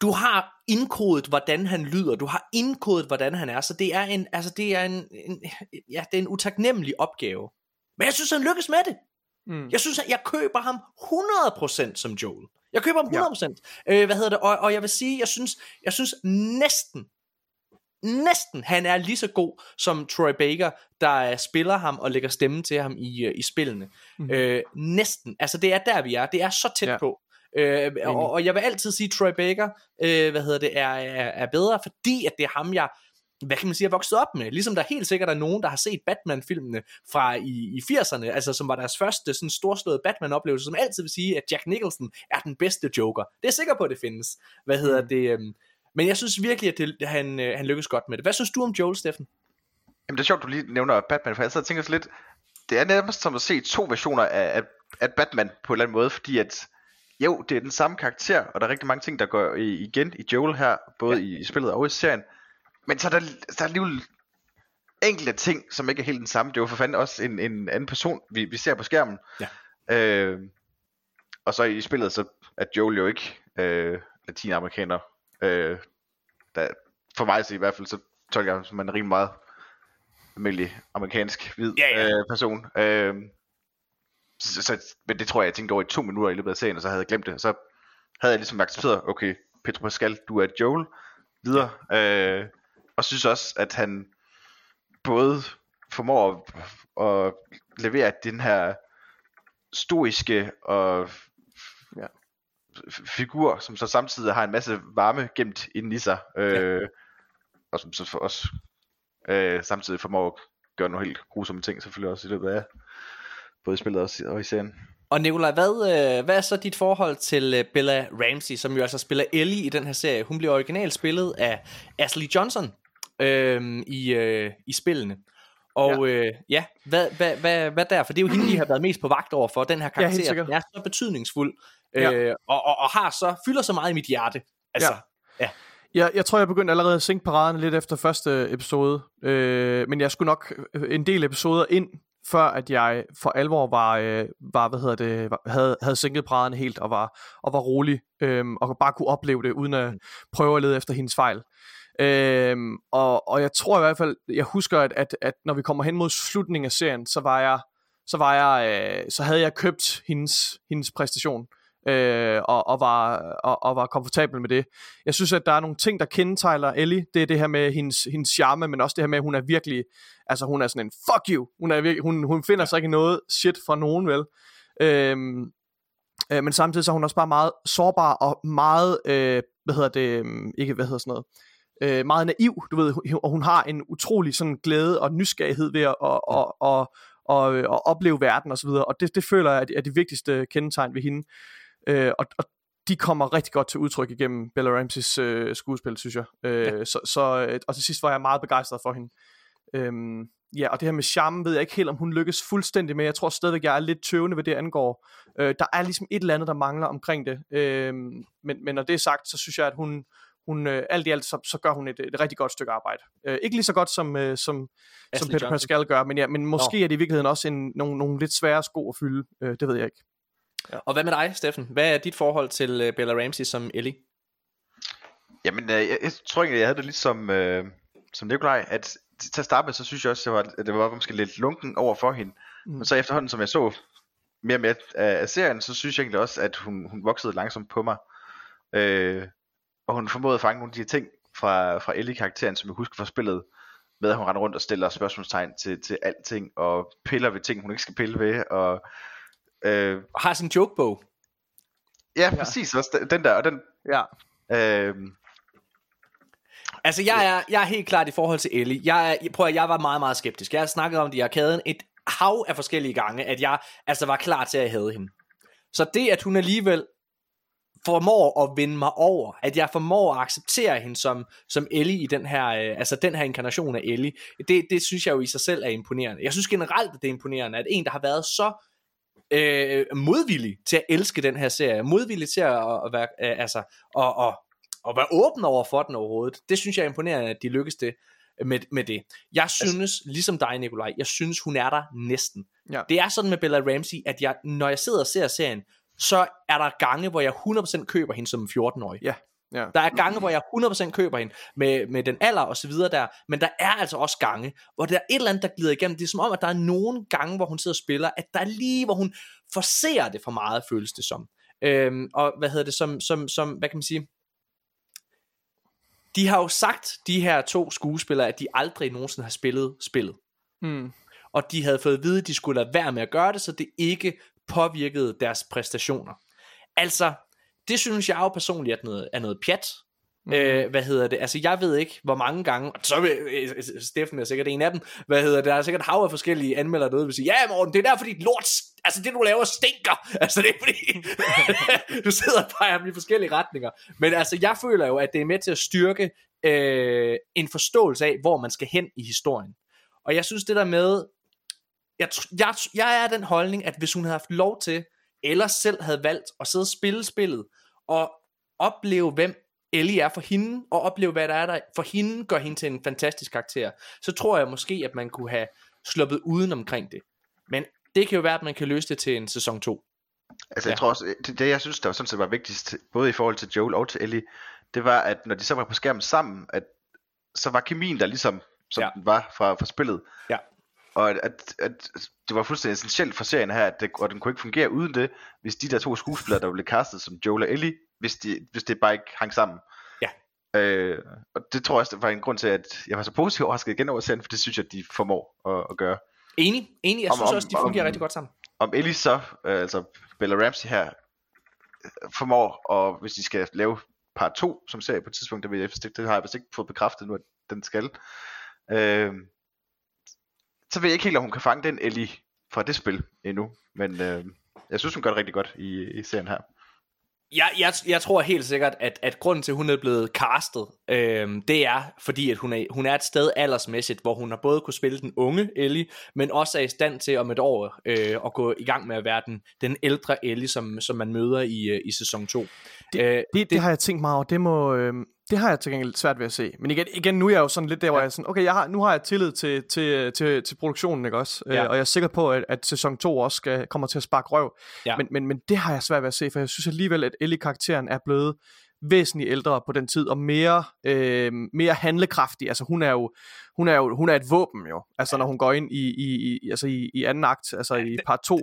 du har indkodet, hvordan han lyder, du har indkodet, hvordan han er, så det er en, altså det er en, en ja, det er en utaknemmelig opgave. Men jeg synes, han lykkes med det. Mm. Jeg synes, at jeg køber ham 100% som Joel. Jeg køber ham 100%. Ja. Øh, hvad hedder det? Og, og jeg vil sige, jeg synes, jeg synes næsten, næsten, han er lige så god som Troy Baker, der spiller ham og lægger stemme til ham i, øh, i spillene. Mm. Øh, næsten. Altså, det er der, vi er. Det er så tæt. Ja. på. Øh, og, og jeg vil altid sige, at Troy Baker, øh, hvad hedder det, er, er, er bedre, fordi at det er ham, jeg hvad kan man sige, er vokset op med. Ligesom der helt sikkert er nogen, der har set Batman-filmene fra i, i 80'erne, altså som var deres første sådan storslåede Batman-oplevelse, som altid vil sige, at Jack Nicholson er den bedste Joker. Det er sikker på, at det findes. Hvad hedder Mm. det? øhm, Men jeg synes virkelig, at det, han, øh, han lykkes godt med det. Hvad synes du om Joel, Steffen? Jamen det er sjovt, du lige nævner Batman, for jeg sidder og tænker så lidt, det er nærmest som at se to versioner af, af, af Batman på en eller anden måde, fordi at, jo, det er den samme karakter, og der er rigtig mange ting, der går i, igen i Joel her, både ja. i spillet og i serien, men så er der, der er alligevel enkelte ting, som ikke er helt den samme. Det er jo for fanden også en, en anden person, vi, vi ser på skærmen. Ja. Øh, og så i spillet, så er Joel jo ikke øh, latinamerikaner. Øh, der, for mig så i hvert fald, så tolker jeg som en rimelig meget almindelig amerikansk hvid Ja, ja. Øh, person. Øh, så, så, men det tror jeg, jeg tænkte over i to minutter i løbet af serien, og så havde jeg glemt det. Så havde jeg ligesom accepteret, okay, Pedro Pascal, du er Joel, videre. Øh, og synes også, at han både formår at, at levere den her stoiske og Ja. figur, som så samtidig har en masse varme gemt inden i sig, øh, og som så for os øh, samtidig formår at gøre nogle helt grusomme ting, selvfølgelig også i løbet af både i spillet og i serien. Og Nikolaj, hvad, øh, hvad er så dit forhold til øh, Bella Ramsey, som jo altså spiller Ellie i den her serie? Hun bliver originalt spillet af Ashley Johnson øh, i, øh, i spillene. Og ja, øh, ja hvad, hvad, hvad, hvad der? For det er jo hende, de har været mest på vagt over for, den her karakter. sikkert. den er så betydningsfuld, øh, Ja. og, og, og har så, fylder så meget i mit hjerte. Altså, Ja. Jeg, jeg tror, jeg begyndte allerede at sænke paraderne lidt efter første episode. Øh, men jeg skulle nok øh, en del episoder ind, før at jeg for alvor var, øh, var hvad hedder det, var, havde, havde sænket brædderne helt og var, og var rolig, øh, og bare kunne opleve det, uden at prøve at lede efter hendes fejl. Øhm, og, og jeg tror i hvert fald, jeg husker, at, at, at når vi kommer hen mod slutningen af serien, så var jeg, så var jeg, øh, så havde jeg købt hendes, hendes præstation øh, og, og, var, og, og var komfortabel med det. Jeg synes, at der er nogle ting, der kendetegner Ellie. Det er det her med hendes, hendes charme, men også det her med, at hun er virkelig, altså hun er sådan en fuck you. Hun, er virkelig, hun, hun finder sig ikke noget shit fra nogen, vel? Øhm, øh, men samtidig så er hun også bare meget sårbar og meget, øh, hvad hedder det, øhm, ikke hvad hedder sådan noget, øh, meget naiv, du ved, og hun har en utrolig sådan glæde og nysgerrighed ved at, og, og, og, og, og opleve verden og så videre, og det, det føler jeg er det vigtigste kendetegn ved hende. Øh, og, og de kommer rigtig godt til udtryk igennem Bella Ramseys øh, skuespil, synes jeg. Øh, ja. så, så, øh, og til sidst var jeg meget begejstret for hende. Øhm, ja, og det her med charme ved jeg ikke helt, om hun lykkes fuldstændig med. Jeg tror stadigvæk, jeg er lidt tøvende, ved det angår. Øh, der er ligesom et eller andet, der mangler omkring det. Øh, men, men når det er sagt, så synes jeg, at hun, hun øh, alt i alt, så, så gør hun et, et rigtig godt stykke arbejde. Øh, ikke lige så godt som, øh, som, som Peter Johnson. Pascal gør, men, ja, men måske Nå. er det i virkeligheden også en, nogle, nogle lidt svære sko at fylde. Øh, det ved jeg ikke. Ja. Og hvad med dig, Steffen? Hvad er dit forhold til uh, Bella Ramsey som Ellie? Jamen, øh, jeg, jeg tror ikke, jeg havde det lidt som, øh, som Nikolaj, at til at starte med, så synes jeg også, at, var, at det var måske lidt lunken over for hende. Mm. Men så efterhånden, som jeg så mere og mere af, af serien, så synes jeg egentlig også, at hun, hun voksede langsomt på mig. Øh, og hun formåede at fange nogle af de ting fra, fra Ellie-karakteren, som jeg husker fra spillet, med at hun render rundt og stiller spørgsmålstegn til, til alting, og piller ved ting, hun ikke skal pille ved, og Øh, har sin jokebog. Ja, ja, præcis. Også den der, og den... Ja. Øh, Altså, jeg er, jeg er helt klart i forhold til Ellie. Jeg, er, prøv at, jeg var meget, meget skeptisk. Jeg har snakket om det i arkaden et hav af forskellige gange, at jeg altså var klar til at have hende. Så det, at hun alligevel formår at vinde mig over, at jeg formår at acceptere hende som, som Ellie i den her, øh, altså den her inkarnation af Ellie, det, det synes jeg jo i sig selv er imponerende. Jeg synes generelt, det er imponerende, at en, der har været så øh, modvillig til at elske den her serie, modvillig til at, at være, øh, altså, at, at, at være åben over for den overhovedet. Det synes jeg er imponerende, at de lykkes det med, med det. Jeg altså- synes, altså, ligesom dig Nikolaj, jeg synes hun er der næsten. Ja. Det er sådan med Bella Ramsey, at jeg, når jeg sidder og ser serien, så er der gange, hvor jeg 100% køber hende som 14-årig. Ja. Ja. Der er gange, hvor jeg 100% køber hende med, med den alder og så videre der, men der er altså også gange, hvor der er et eller andet, der glider igennem. Det er som om, at der er nogle gange, hvor hun sidder og spiller, at der er lige, hvor hun forser det for meget, føles det som. Øhm, og hvad hedder det, som, som, som, hvad kan man sige, de har jo sagt, de her to skuespillere, at de aldrig nogensinde har spillet spillet. Hmm. Og de havde fået at vide, at de skulle lade være med at gøre det, så det ikke påvirkede deres præstationer. Altså, det synes jeg jo personligt er noget, er noget pjat. Mm. Øh, hvad hedder det? Altså, jeg ved ikke, hvor mange gange, og så vil øh, øh, Steffen er sikkert en af dem, hvad hedder det, der er sikkert hav af forskellige anmeldere derude, vil sige, ja Morten, det er der, fordi lort, altså det du laver stinker, altså det er fordi, du sidder og peger i forskellige retninger, men altså, jeg føler jo, at det er med til at styrke øh, en forståelse af, hvor man skal hen i historien, og jeg synes det der med, jeg, jeg, jeg er den holdning, at hvis hun havde haft lov til, eller selv havde valgt at sidde og spille spillet, og opleve, hvem Ellie er for hende, og opleve, hvad der er der for hende, gør hende til en fantastisk karakter, så tror jeg måske, at man kunne have sluppet uden omkring det. Men det kan jo være, at man kan løse det til en sæson 2. Altså ja. jeg tror også, det, det jeg synes, der var sådan set var vigtigst, både i forhold til Joel og til Ellie, det var, at når de så var på skærmen sammen, at så var kemien der ligesom, som ja. den var fra, fra spillet. Ja. Og at, at, det var fuldstændig essentielt for serien her, at det, og den kunne ikke fungere uden det, hvis de der to skuespillere, der blev castet som Joel og Ellie, hvis, de, hvis det bare ikke hang sammen. Ja. Øh, og det tror jeg også, det var en grund til, at jeg var så positivt overrasket igen over serien, for det synes jeg, at de formår at, at gøre. Enig, enig. Jeg om, synes også, de fungerer om, rigtig godt sammen. Om Ellie så, øh, altså Bella Ramsey her, øh, formår, og hvis de skal lave part 2 som serie på et tidspunkt, det, vil jeg, det har jeg vist ikke fået bekræftet nu, at den skal. Øh, så ved jeg ikke helt, om hun kan fange den Ellie fra det spil endnu. Men øh, jeg synes, hun gør det rigtig godt i, i serien her. Jeg, jeg, jeg tror helt sikkert, at, at grunden til, at hun er blevet castet, øh, det er, fordi at hun er, hun er et sted aldersmæssigt, hvor hun har både kunne spille den unge Ellie, men også er i stand til om et år øh, at gå i gang med at være den, den ældre Ellie, som, som man møder i, øh, i sæson 2. Det, øh, det, det, det har jeg tænkt mig over. Det må, øh, Det har jeg til gengæld svært ved at se. Men igen, igen nu er jeg jo sådan lidt der, hvor Ja. jeg er sådan, okay, jeg har, nu har jeg tillid til, til, til, til produktionen, ikke også? Ja. Øh, og jeg er sikker på, at, at sæson 2 også skal, kommer til at sparke røv. Ja. Men, men, men det har jeg svært ved at se, for jeg synes alligevel, at Ellie-karakteren er blevet væsentligt ældre på den tid, og mere, øh, mere handlekraftig. Altså hun er jo, hun er jo hun er et våben jo. Altså når hun går ind i, i, i, altså i, i anden akt, altså i part 2.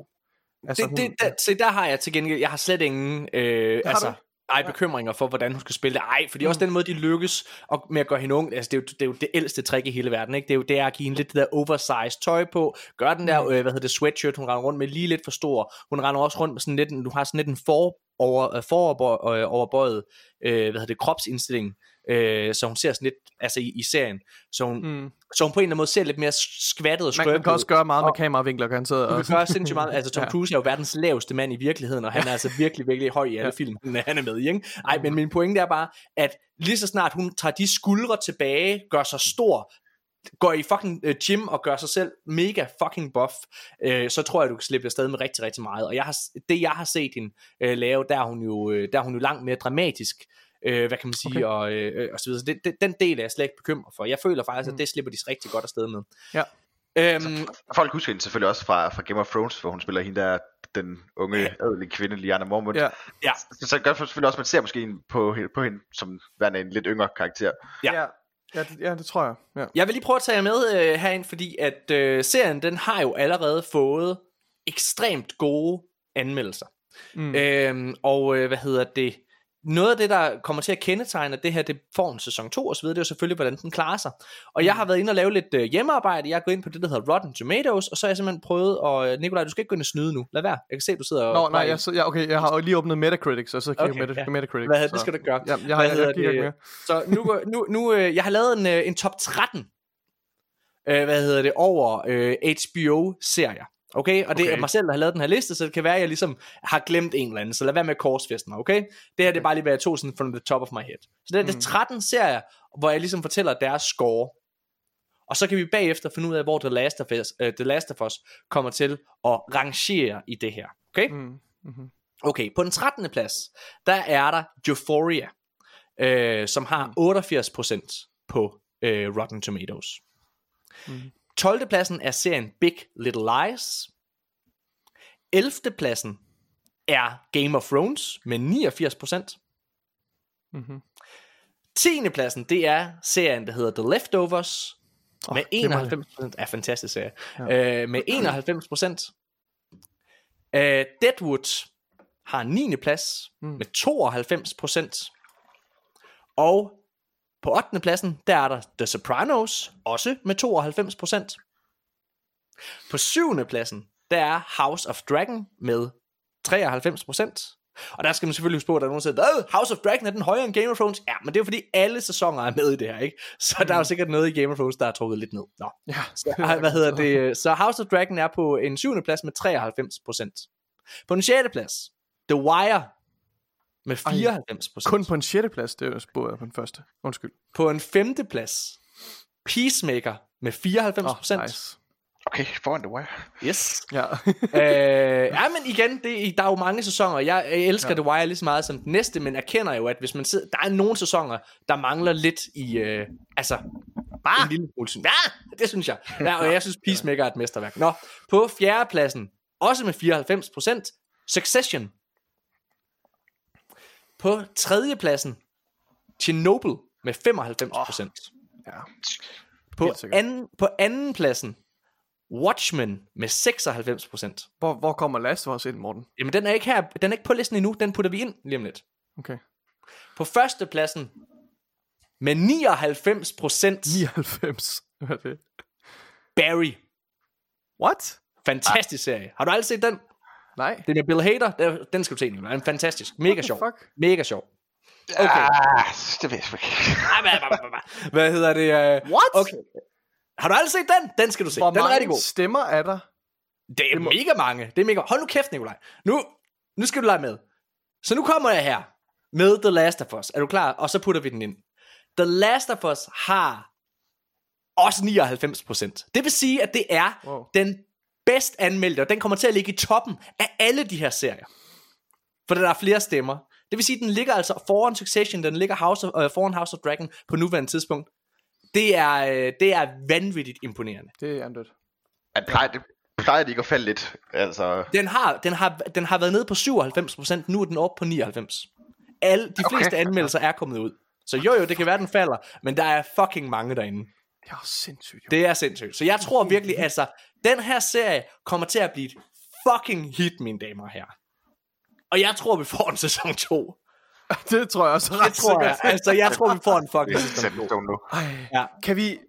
Altså, det, det, der, se, der har jeg til gengæld, jeg har slet ingen, øh, altså, du? Ej, bekymringer for, hvordan hun skal spille det. Ej, fordi mm. også den måde, de lykkes og med at gøre hende ung, altså det er, jo, det er jo det ældste trick i hele verden, ikke? Det er jo det er at give hende lidt det der oversized tøj på, gør den der, øh, hvad hedder det, sweatshirt, hun render rundt med lige lidt for stor. Hun render også rundt med sådan lidt, du har sådan lidt en for, over, øh, foroverbøjet, øh, overbøjet, øh, hvad hedder det, kropsindstilling, øh, så hun ser sådan lidt, altså i, i serien, så hun, mm. Mm. så hun på en eller anden måde ser lidt mere skvattet og Man, man kan også gøre meget med Og- kameravinkler, garanteret. hun Og, kan gøre sindssygt meget. Altså, Tom Ja. Cruise er jo verdens laveste mand i virkeligheden, og han er altså virkelig, virkelig høj i alle Ja. film, han- han er med i. Ikke? Ej, men min pointe er bare, at lige så snart hun tager de skuldre tilbage, gør sig stor, går i fucking øh, gym og gør sig selv mega fucking buff, øh, så tror jeg, du kan slippe afsted med rigtig, rigtig meget. Og jeg har, det, jeg har set hende øh, lave, der er hun jo, øh, der er hun jo langt mere dramatisk, øh, hvad kan man sige, Okay. og, øh, og så videre. Så det, det, den del er jeg slet ikke bekymret for. Jeg føler faktisk, Mm. at det slipper de rigtig godt afsted med. Ja. Øhm, Folk husker hende selvfølgelig også fra, fra Game of Thrones, hvor hun spiller hende der, den unge, Ja. adelige kvinde, Liana Mormont. ja. Ja. Så, så gør det selvfølgelig også, at man ser måske hende på, på hende som værende en lidt yngre karakter. Ja. Ja. Ja, det, ja, det tror jeg. Ja. Jeg vil lige prøve at tage jer med øh, herind, fordi at øh, serien, den har jo allerede fået ekstremt gode anmeldelser. Mm. Øhm, og øh, hvad hedder det? Noget af det, der kommer til at kendetegne, det her det får en sæson 2 osv., det er jo selvfølgelig, hvordan den klarer sig. Og jeg har været inde og lave lidt øh, hjemmearbejde. Jeg er gået ind på det, der hedder Rotten Tomatoes, og så har jeg simpelthen prøvet, og øh, Nikolaj, du skal ikke gå ind og snyde nu. Lad være. Jeg kan se, du sidder og... Nå, nej, jeg, så, ja, okay, jeg har lige åbnet Metacritic, så så kigger Okay, Meta, ja. Metacritic. Hvad, det så. skal du gøre. Ja, jeg, har, jeg, jeg ikke det? Så nu, nu, nu øh, jeg har lavet en, øh, en top 13, øh, hvad hedder det, over øh, HBO-serier. Okay, og det Okay. er mig selv, der har lavet den her liste, så det kan være, at jeg ligesom har glemt en eller anden, så lad være med at korsfeste mig, okay? Det her det er bare lige, hvad jeg tog sådan from the top of my head. Så det er, det er 13 serier, hvor jeg ligesom fortæller deres score. Og så kan vi bagefter finde ud af, hvor The Last of Us, uh, The Last of Us kommer til at rangere i det her. Okay? Mm. Mm-hmm. Okay, på den 13. plads, der er der Euphoria, øh, som har 88% på øh, Rotten Tomatoes. Mm. 12. pladsen er serien Big Little Lies. 11. pladsen er Game of Thrones med 89%. Mm-hmm. 10. pladsen, det er serien, der hedder The Leftovers, Åh, med glimrende. 91%. Er fantastisk serie. Ja. Øh, med 91%. Øh, Deadwood har 9. plads mm. med 92%. Og på 8. pladsen, der er der The Sopranos, også med 92%. På 7. pladsen, der er House of Dragon med 93%. Og der skal man selvfølgelig huske på, at der er nogen, der siger, "Hvad? House of Dragon er den højere end Game of Thrones. Ja, men det er jo fordi, alle sæsoner er med i det her, ikke? Så der er jo sikkert noget i Game of Thrones, der er trukket lidt ned. Nå. Ja. Så, hvad hedder det? Så House of Dragon er på en syvende plads med 93%. På den sjette plads, The Wire med 94%. Kun på en sjette plads, det er jo på den første. Undskyld. På en femte plads, Peacemaker med 94%. Åh, nice. Okay, foran The Wire. Yes. Ja. øh, ja, men igen, det, der er jo mange sæsoner. Jeg, jeg elsker ja. The Wire lige så meget som den næste, men erkender jo, at hvis man sidder, der er nogle sæsoner, der mangler lidt i, øh, altså, bare en lille smule. Ja, det synes jeg. Ja, og jeg synes, Peacemaker er et mesterværk. Nå, på fjerdepladsen, også med 94%, Succession. På tredjepladsen, Chernobyl med 95%. ja. På anden, på anden pladsen, Watchmen med 96%. Hvor, hvor kommer Last of Us ind, Morten? Jamen, den er ikke her, den er ikke på listen endnu, den putter vi ind lige om lidt. Okay. På førstepladsen, med 99%, 99. Hvad er det? Barry. What? Fantastisk serie. Har du aldrig set den? Nej. Det er Bill Hader, Den- den skal du se, Nicolaj. Den er fantastisk. Mega sjov. fuck? Mega sjov. Okay. Ah, det ved jeg sgu ikke. Ah, hvad- hedder det? Uh... What? Okay. Har du aldrig set den? Den skal du se. Hvor den er rigtig god. stemmer er der? Det er mega mange. Det er mega Hold nu kæft, Nikolaj. Nu, nu skal du lege med. Så nu kommer jeg her med The Last of Us. Er du klar? Og så putter vi den ind. The Last of Us har også 99%. Det vil sige, at det er Wow. den bedst anmeldte, og den kommer til at ligge i toppen af alle de her serier. For der er flere stemmer. Det vil sige, at den ligger altså foran Succession, den ligger House of, øh, foran House of Dragon på nuværende tidspunkt. Det er, øh, det er vanvittigt imponerende. Det er andødt. At plejer, det plejer de ikke at falde lidt. Altså, Den har, den har, den har været nede på 97%, nu er den oppe på 99%. Alle, de Okay. fleste anmeldelser er kommet ud. Så jo jo, det kan være, den falder, men der er fucking mange derinde. Det er sindssygt. Jo. Det er sindssygt. Så jeg tror virkelig, altså, den her serie kommer til at blive et fucking hit, mine damer og herrer. Og jeg tror, vi får en sæson 2. det tror jeg også ret Det tror jeg. Altså, jeg tror, vi får en fucking det sæson 2. sandt nu. Ej. Ja. Kan vi...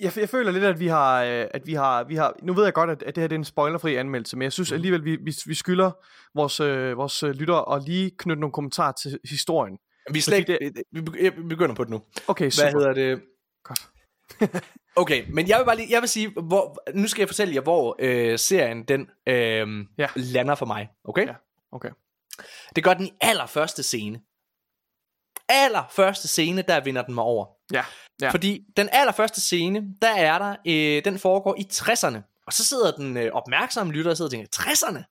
Jeg, jeg føler lidt, at vi har, øh, at vi har, vi har... Nu ved jeg godt, at, at det her det er en spoilerfri anmeldelse, men jeg synes alligevel, vi, vi, vi skylder vores, øh, vores øh, lyttere at lige knytte nogle kommentarer til historien. Vi, slet Fordi begy- vi begynder på det nu. Okay, super. Hvad hedder det? Godt. Okay, men jeg vil bare lige, jeg vil sige, hvor, nu skal jeg fortælle jer, hvor øh, serien den øh, Ja. lander for mig. Okay? Ja. Okay. Det gør den i allerførste scene. Allerførste scene, der vinder den mig over. Ja. Ja. Fordi den allerførste scene, der er der, øh, den foregår i 60'erne. Og så sidder den øh, opmærksomme lytter og sidder og tænker, 60'erne?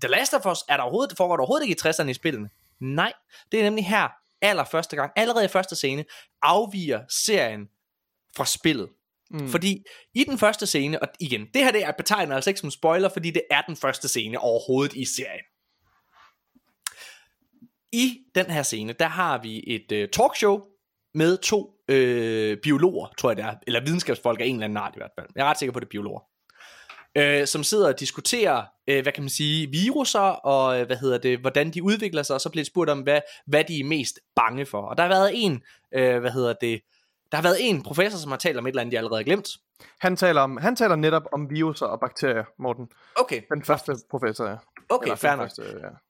The Last of Us, er der overhovedet, foregår der overhovedet ikke i 60'erne i spillene? Nej, det er nemlig her, allerførste gang, allerede i første scene, afviger serien fra spillet. Mm. Fordi i den første scene, og igen, det her det er betegnet altså ikke som spoiler, fordi det er den første scene overhovedet i serien. I den her scene, der har vi et øh, talkshow med to øh, biologer, tror jeg det er, eller videnskabsfolk af en eller anden art i hvert fald. Jeg er ret sikker på, det er biologer. Øh, som sidder og diskuterer, øh, hvad kan man sige, viruser, og øh, hvad hedder det, hvordan de udvikler sig, og så bliver de spurgt om, hvad, hvad de er mest bange for. Og der har været en, øh, hvad hedder det, der har været en professor, som har talt om et eller andet, de allerede har glemt. Han taler, om, han taler netop om viruser og bakterier, Morten. Okay, Den første professor, ja. okay, Eller fair nok. første,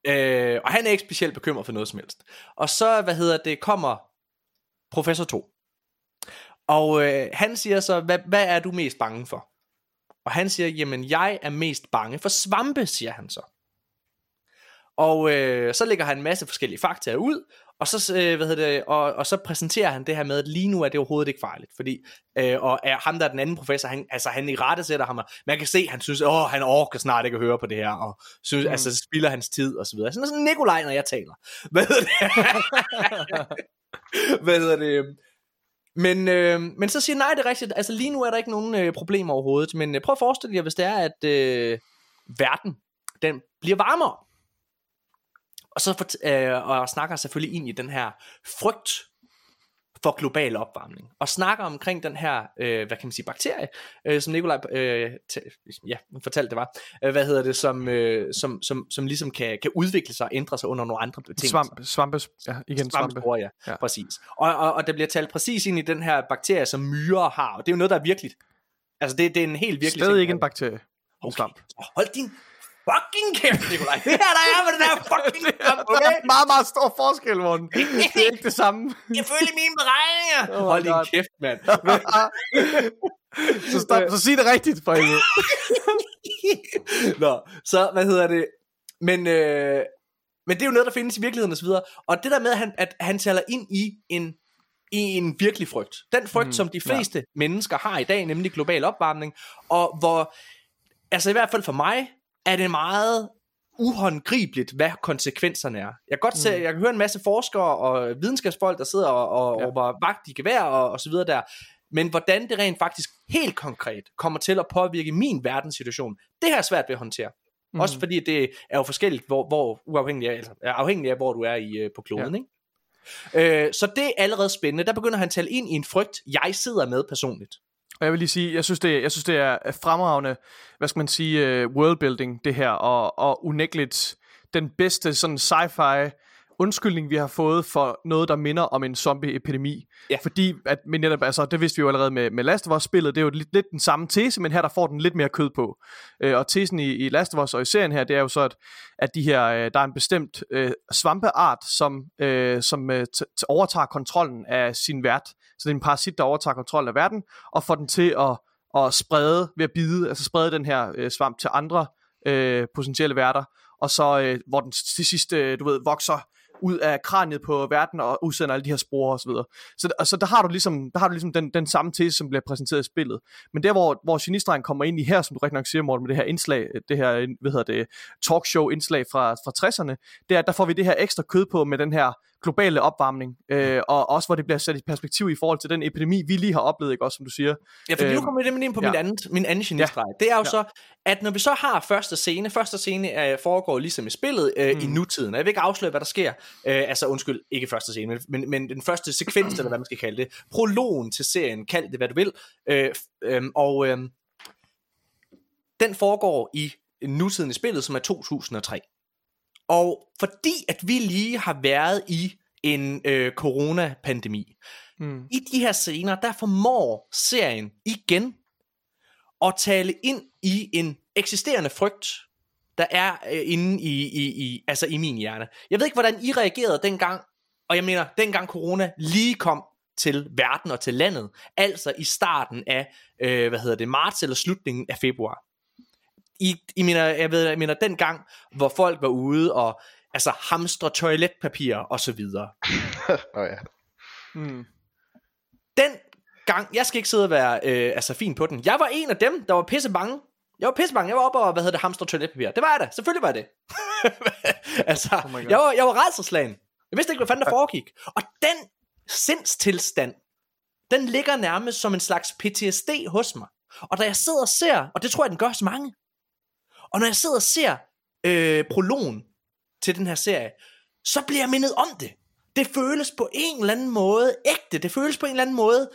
ja. Øh, og han er ikke specielt bekymret for noget som helst. Og så, hvad hedder det, kommer professor 2. Og øh, han siger så, hvad, hvad er du mest bange for? Og han siger, jamen jeg er mest bange for svampe, siger han så. Og øh, så lægger han en masse forskellige fakta ud, og så, øh, hvad hedder det, og, og så præsenterer han det her med, at lige nu er det overhovedet ikke farligt, fordi, øh, og er ham der er den anden professor, han, altså han i rette sætter ham, og man kan se, han synes, åh, han orker snart ikke at høre på det her, og synes, mm. altså spilder hans tid, og så videre. Sådan sådan Nikolaj, når jeg taler. Hvad hedder det? hvad hedder det? Men, øh, men så siger nej, det er rigtigt. Altså lige nu er der ikke nogen øh, problemer overhovedet. Men øh, prøv at forestille jer, hvis det er, at øh, verden den bliver varmere. Og så øh, og snakker selvfølgelig ind i den her frygt for global opvarmning. Og snakker omkring den her, øh, hvad kan man sige, bakterie, øh, som Nikolaj øh, ja, fortalte det var, øh, hvad hedder det, som, øh, som, som, som ligesom kan, kan udvikle sig og ændre sig under nogle andre betingelser. Svamp, svampe, ja, igen svampe. Svampespor, ja. Ja. Præcis. Og, og, og der bliver talt præcis ind i den her bakterie, som myrer har. Og det er jo noget, der er virkeligt. Altså, det, det er en helt virkelig Stadig ting. ikke en bakterie. Okay. svamp. Hold din fucking kæft, Nikolaj. Det her, der er med den her fucking Der okay? er meget, meget stor forskel, Morten. Det er ikke det samme. Jeg følger mine beregninger. Oh hold din kæft, mand. så, stop, så sig det rigtigt, for helvede. Nå, så hvad hedder det? Men, øh, men det er jo noget, der findes i virkeligheden og så videre. Og det der med, at han, at han taler ind i en, i en virkelig frygt. Den frygt, mm, som de fleste ja. mennesker har i dag, nemlig global opvarmning. Og hvor, altså i hvert fald for mig, er det meget uhåndgribeligt, hvad konsekvenserne er. Jeg kan godt se, jeg kan høre en masse forskere og videnskabsfolk, der sidder og, og Ja. råber vagt i gevær og, og så videre der. Men hvordan det rent faktisk helt konkret kommer til at påvirke min verdenssituation, det har jeg svært ved at håndtere. Mm. Også fordi det er jo forskelligt, hvor, hvor uafhængigt af, altså, er afhængigt af, hvor du er i, øh, på kloden. Ja. Ikke? Øh, så det er allerede spændende. Der begynder han at tale ind i en frygt, jeg sidder med personligt. Og jeg vil lige sige, jeg synes, det, jeg synes, det er fremragende, hvad skal man sige, uh, worldbuilding, det her, og, og unægteligt den bedste sådan sci-fi undskyldning, vi har fået for noget, der minder om en zombie-epidemi. Ja. Fordi, at, men netop, altså, det vidste vi jo allerede med, med Last of Us-spillet, det er jo lidt, lidt den samme tese, men her der får den lidt mere kød på. Øh, og tesen i, i Last of Us og i serien her, det er jo så, at, at de her, øh, der er en bestemt øh, svampeart, som, øh, som øh, overtager kontrollen af sin vært. Så det er en parasit, der overtager kontrollen af verden, og får den til at, at sprede ved at bide, altså sprede den her øh, svamp til andre øh, potentielle værter, og så øh, hvor den til sidst, øh, du ved, vokser ud af kraniet på verden og udsender alle de her spore osv. Så, så, så der har du ligesom, der har du ligesom den, den samme tese, som bliver præsenteret i spillet. Men der, hvor, hvor genistregen kommer ind i her, som du rigtig nok siger, Morten, med det her indslag, det her, hvad hedder det, talkshow indslag fra, fra 60'erne, det er, at der får vi det her ekstra kød på med den her globale opvarmning, øh, og også hvor det bliver sat i perspektiv i forhold til den epidemi, vi lige har oplevet, ikke også, som du siger. Ja, for øh, nu kommer vi nemlig ind på ja. min anden, min anden genistreg. Ja. Det er jo ja. så, at når vi så har første scene, første scene er, foregår ligesom i spillet øh, mm. i nutiden, og jeg vil ikke afsløre, hvad der sker, øh, altså undskyld, ikke første scene, men, men, men den første sekvens, eller hvad man skal kalde det, prologen til serien, kald det hvad du vil, øh, øh, og øh, den foregår i nutiden i spillet, som er 2003. Og fordi at vi lige har været i en øh, coronapandemi, mm. i de her scener, der formår serien igen at tale ind i en eksisterende frygt, der er øh, inde i, i, i, altså i min hjerne. Jeg ved ikke, hvordan I reagerede dengang, og jeg mener, dengang corona lige kom til verden og til landet, altså i starten af, øh, hvad hedder det, marts eller slutningen af februar. I, I mener, jeg ved, jeg mener, den gang, hvor folk var ude og altså hamstre toiletpapir og så videre. oh, ja. hmm. Den gang, jeg skal ikke sidde og være øh, altså fin på den. Jeg var en af dem, der var pisse bange. Jeg var pisse bange. Jeg var oppe og, hvad hedder det, hamstre toiletpapir. Det var jeg da. Selvfølgelig var jeg det. altså, oh jeg var, jeg var redselslagen. Jeg vidste ikke, hvad fanden der foregik. Og den sindstilstand, den ligger nærmest som en slags PTSD hos mig. Og da jeg sidder og ser, og det tror jeg, den gør hos mange, og når jeg sidder og ser øh, prologen til den her serie, så bliver jeg mindet om det. Det føles på en eller anden måde ægte. Det føles på en eller anden måde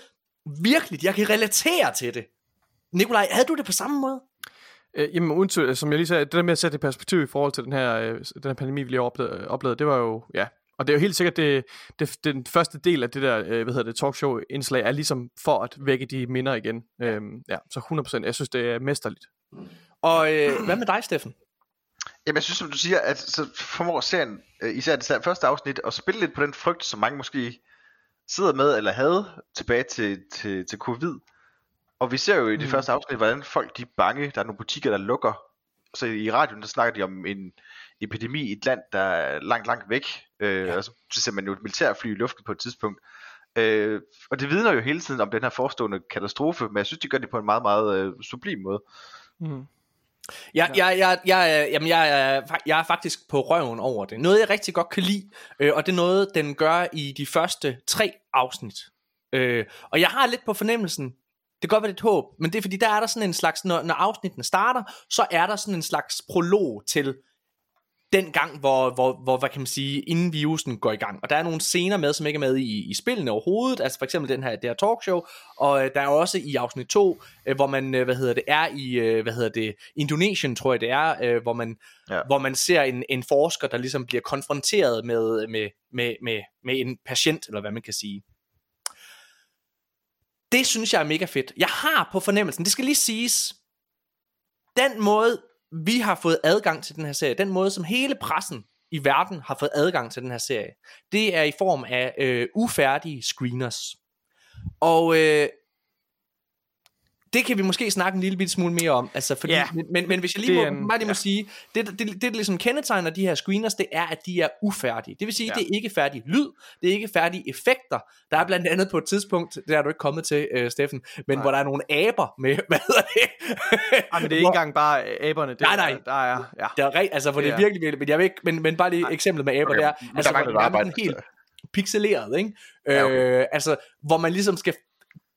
virkelig. Jeg kan relatere til det. Nikolaj, havde du det på samme måde? Øh, jamen, uden som jeg lige sagde, det der med at sætte i perspektiv i forhold til den her, øh, den her pandemi, vi lige oplevede, det var jo, ja, og det er jo helt sikkert, det, det, den første del af det der, øh, hvad hedder det, talkshow-indslag, er ligesom for at vække de minder igen. Øhm, ja, så 100%, jeg synes, det er mesterligt. Og øh, hvad med dig, Steffen? Jamen jeg synes som du siger At så formår serien øh, Især det første afsnit At spille lidt på den frygt Som mange måske sidder med Eller havde tilbage til, til, til covid Og vi ser jo i det mm. første afsnit Hvordan folk de er bange Der er nogle butikker der lukker Så i radioen der snakker de om en epidemi i et land Der er langt langt væk øh, ja. Og så ser man jo et militærfly i luften på et tidspunkt Øh, og det vidner jo hele tiden om den her forestående katastrofe, men jeg synes, de gør det på en meget, meget øh, sublim måde. Mm. Jeg, ja. jeg, jeg, jeg, jamen jeg, jeg, jeg er faktisk på røven over det. Noget jeg rigtig godt kan lide, øh, og det er noget den gør i de første tre afsnit. Øh, og jeg har lidt på fornemmelsen, det kan godt være lidt håb, men det er fordi der er der sådan en slags, når, når afsnittene starter, så er der sådan en slags prolog til den gang, hvor, hvor, hvor, hvad kan man sige, inden virusen går i gang. Og der er nogle scener med, som ikke er med i, i spillene overhovedet, altså for eksempel den her, det her talkshow, og øh, der er også i afsnit 2, øh, hvor man, øh, hvad hedder det, er i, øh, hvad hedder det, Indonesien, tror jeg det er, øh, hvor, man, ja. hvor man ser en, en forsker, der ligesom bliver konfronteret med, med, med, med, med en patient, eller hvad man kan sige. Det synes jeg er mega fedt. Jeg har på fornemmelsen, det skal lige siges, den måde, vi har fået adgang til den her serie, den måde som hele pressen i verden har fået adgang til den her serie, det er i form af øh, ufærdige screeners. Og øh, det kan vi måske snakke en lille bit smule mere om. Altså, fordi, yeah, men, men, men hvis jeg lige må, en, bare lige må ja. sige, det, det, det, det, der ligesom kendetegner de her screeners, det er, at de er ufærdige. Det vil sige, ja. det er ikke færdig lyd, det er ikke færdige effekter. Der er blandt andet på et tidspunkt, det er du ikke kommet til, uh, Steffen, men nej. hvor der er nogle aber med, hvad hedder det? Ej, men det er ikke engang bare aberne. Det nej, nej. Der er, ja. Det er altså, for det er virkelig, virkelig, men jeg vil ikke, men, men bare lige nej. eksemplet med aber, okay. der, altså, der hvor det er helt pixeleret, ikke? Ja, okay. øh, altså, hvor man ligesom skal,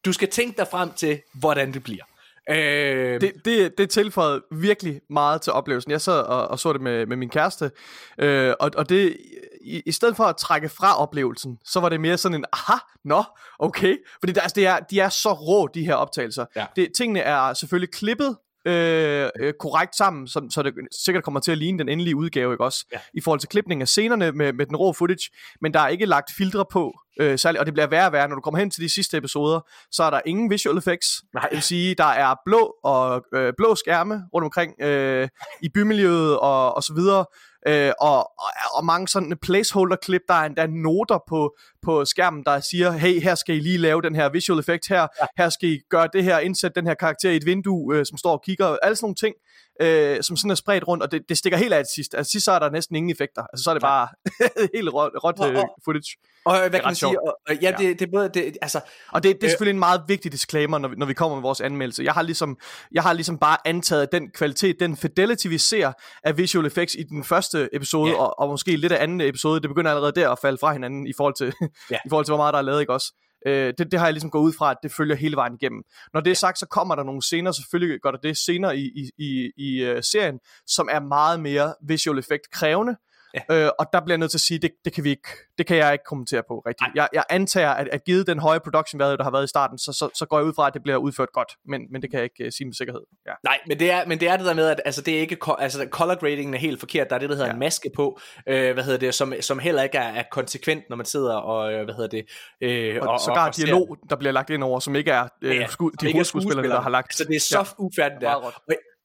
du skal tænke dig frem til, hvordan det bliver. Øh... Det, det, det tilføjede virkelig meget til oplevelsen. Jeg sad og, og så det med, med min kæreste, øh, og, og det i, i stedet for at trække fra oplevelsen, så var det mere sådan en, aha, nå, okay. Fordi der, altså, det er, de er så rå, de her optagelser. Ja. Det, tingene er selvfølgelig klippet øh, øh, korrekt sammen, så, så det sikkert kommer til at ligne den endelige udgave, ikke også? Ja. I forhold til klipning af scenerne med, med den rå footage, men der er ikke lagt filtre på, øh, særligt, og det bliver værre og værre, når du kommer hen til de sidste episoder, så er der ingen visual effects, Nej. det vil sige, der er blå og øh, blå skærme rundt omkring øh, i bymiljøet og, og så videre, øh, og, og, og mange sådan placeholder-klip, der er endda noter på, på skærmen, der siger, hey, her skal I lige lave den her visual effect her, ja. her skal I gøre det her, indsætte den her karakter i et vindue, øh, som står og kigger, alle sådan nogle ting. Øh, som sådan er spredt rundt, og det, det stikker helt af til sidst. Altså sidst så er der næsten ingen effekter. Altså så er det bare helt råt, råt Og- øh, og- footage. Og øh, hvad kan man sige? Og, og, ja, det, det både, det, altså, Og det, det er Øh. selvfølgelig en meget vigtig disclaimer, når vi, når vi kommer med vores anmeldelse. Jeg har, ligesom, jeg har ligesom bare antaget, at den kvalitet, den fidelity, vi ser af visual effects i den første episode, Ja. og, og måske lidt af anden episode, det begynder allerede der at falde fra hinanden i forhold til, Ja. i forhold til hvor meget der er lavet, ikke også? Øh, det, det har jeg ligesom gået ud fra, at det følger hele vejen igennem. Når det er sagt, så kommer der nogle scener, selvfølgelig gør der det senere i, i, i, i uh, serien, som er meget mere visual effect krævende, Ja. Øh, og der bliver jeg nødt til at sige, det, det kan vi ikke, det kan jeg ikke kommentere på rigtigt. Jeg, jeg antager, at, at givet den høje production value, der har været i starten, så, så, så går jeg ud fra, at det bliver udført godt, men, men det kan jeg ikke uh, sige med sikkerhed. Ja. Nej, men det er, men det er det der med, at altså, det er ikke, altså, color gradingen er helt forkert. Der er det, der hedder ja. En maske på, øh, hvad hedder det, som, som heller ikke er, er konsekvent, når man sidder og, øh, hvad hedder det, øh, Og, og sågar ser- dialog, der bliver lagt ind over, som ikke er øh, Ja, sku, de er hovedskuespillere, der har lagt. Så det er så Ja. ufærdigt der. Og,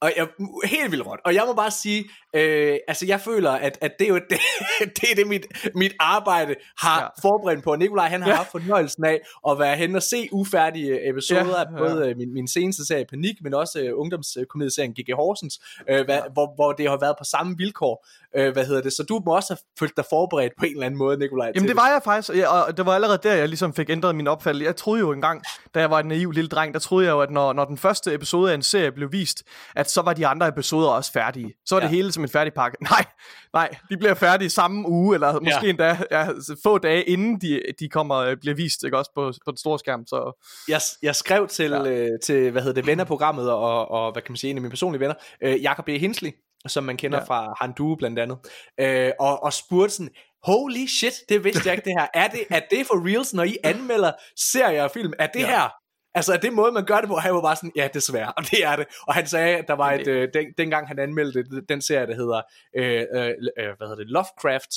og jeg, helt vildt råt. Og jeg må bare sige, øh, altså jeg føler, at, at det er jo det, det, er det mit, mit arbejde har Ja. ja. forberedt på. Nikolaj, han har Ja. ja. haft fornøjelsen af at være hen og se ufærdige episoder Ja, af både øh, min, min seneste serie Panik, men også øh, ungdomskomedieserien G.G. Horsens, øh, hvad, Ja. hvor, hvor det har været på samme vilkår. Øh, hvad hedder det? Så du må også have følt dig forberedt på en eller anden måde, Nikolaj. Jamen det var jeg faktisk, og det var allerede der, jeg ligesom fik ændret min opfattelse. Jeg troede jo engang, da jeg var en naiv lille dreng, der troede jeg jo, at når, når den første episode af en serie blev vist, at så var de andre episoder også færdige. Så var det Ja. hele som en færdig pakke. Nej, nej, de bliver færdige samme uge, eller måske Ja. endda ja, få dage inden de, de kommer øh, bliver vist, ikke også på, på den store skærm. Så jeg, jeg skrev til, Ja. øh, til hvad hedder det, vennerprogrammet, og, og hvad kan man sige, en af mine personlige venner, øh, Jakob B. Hinsley, som man kender Ja. fra Handu blandt andet, øh, og, og spurgte sådan, holy shit, det vidste jeg ikke det her. Er det, er det for reals, når I anmelder serier og film? Er det ja. her? Altså er det måde, man gør det på? Han var bare sådan, ja, desværre, og det er det. Og han sagde, at der var et, øh, den, dengang han anmeldte den serie, der hedder, øh, øh, øh, hvad hedder det, Lovecraft,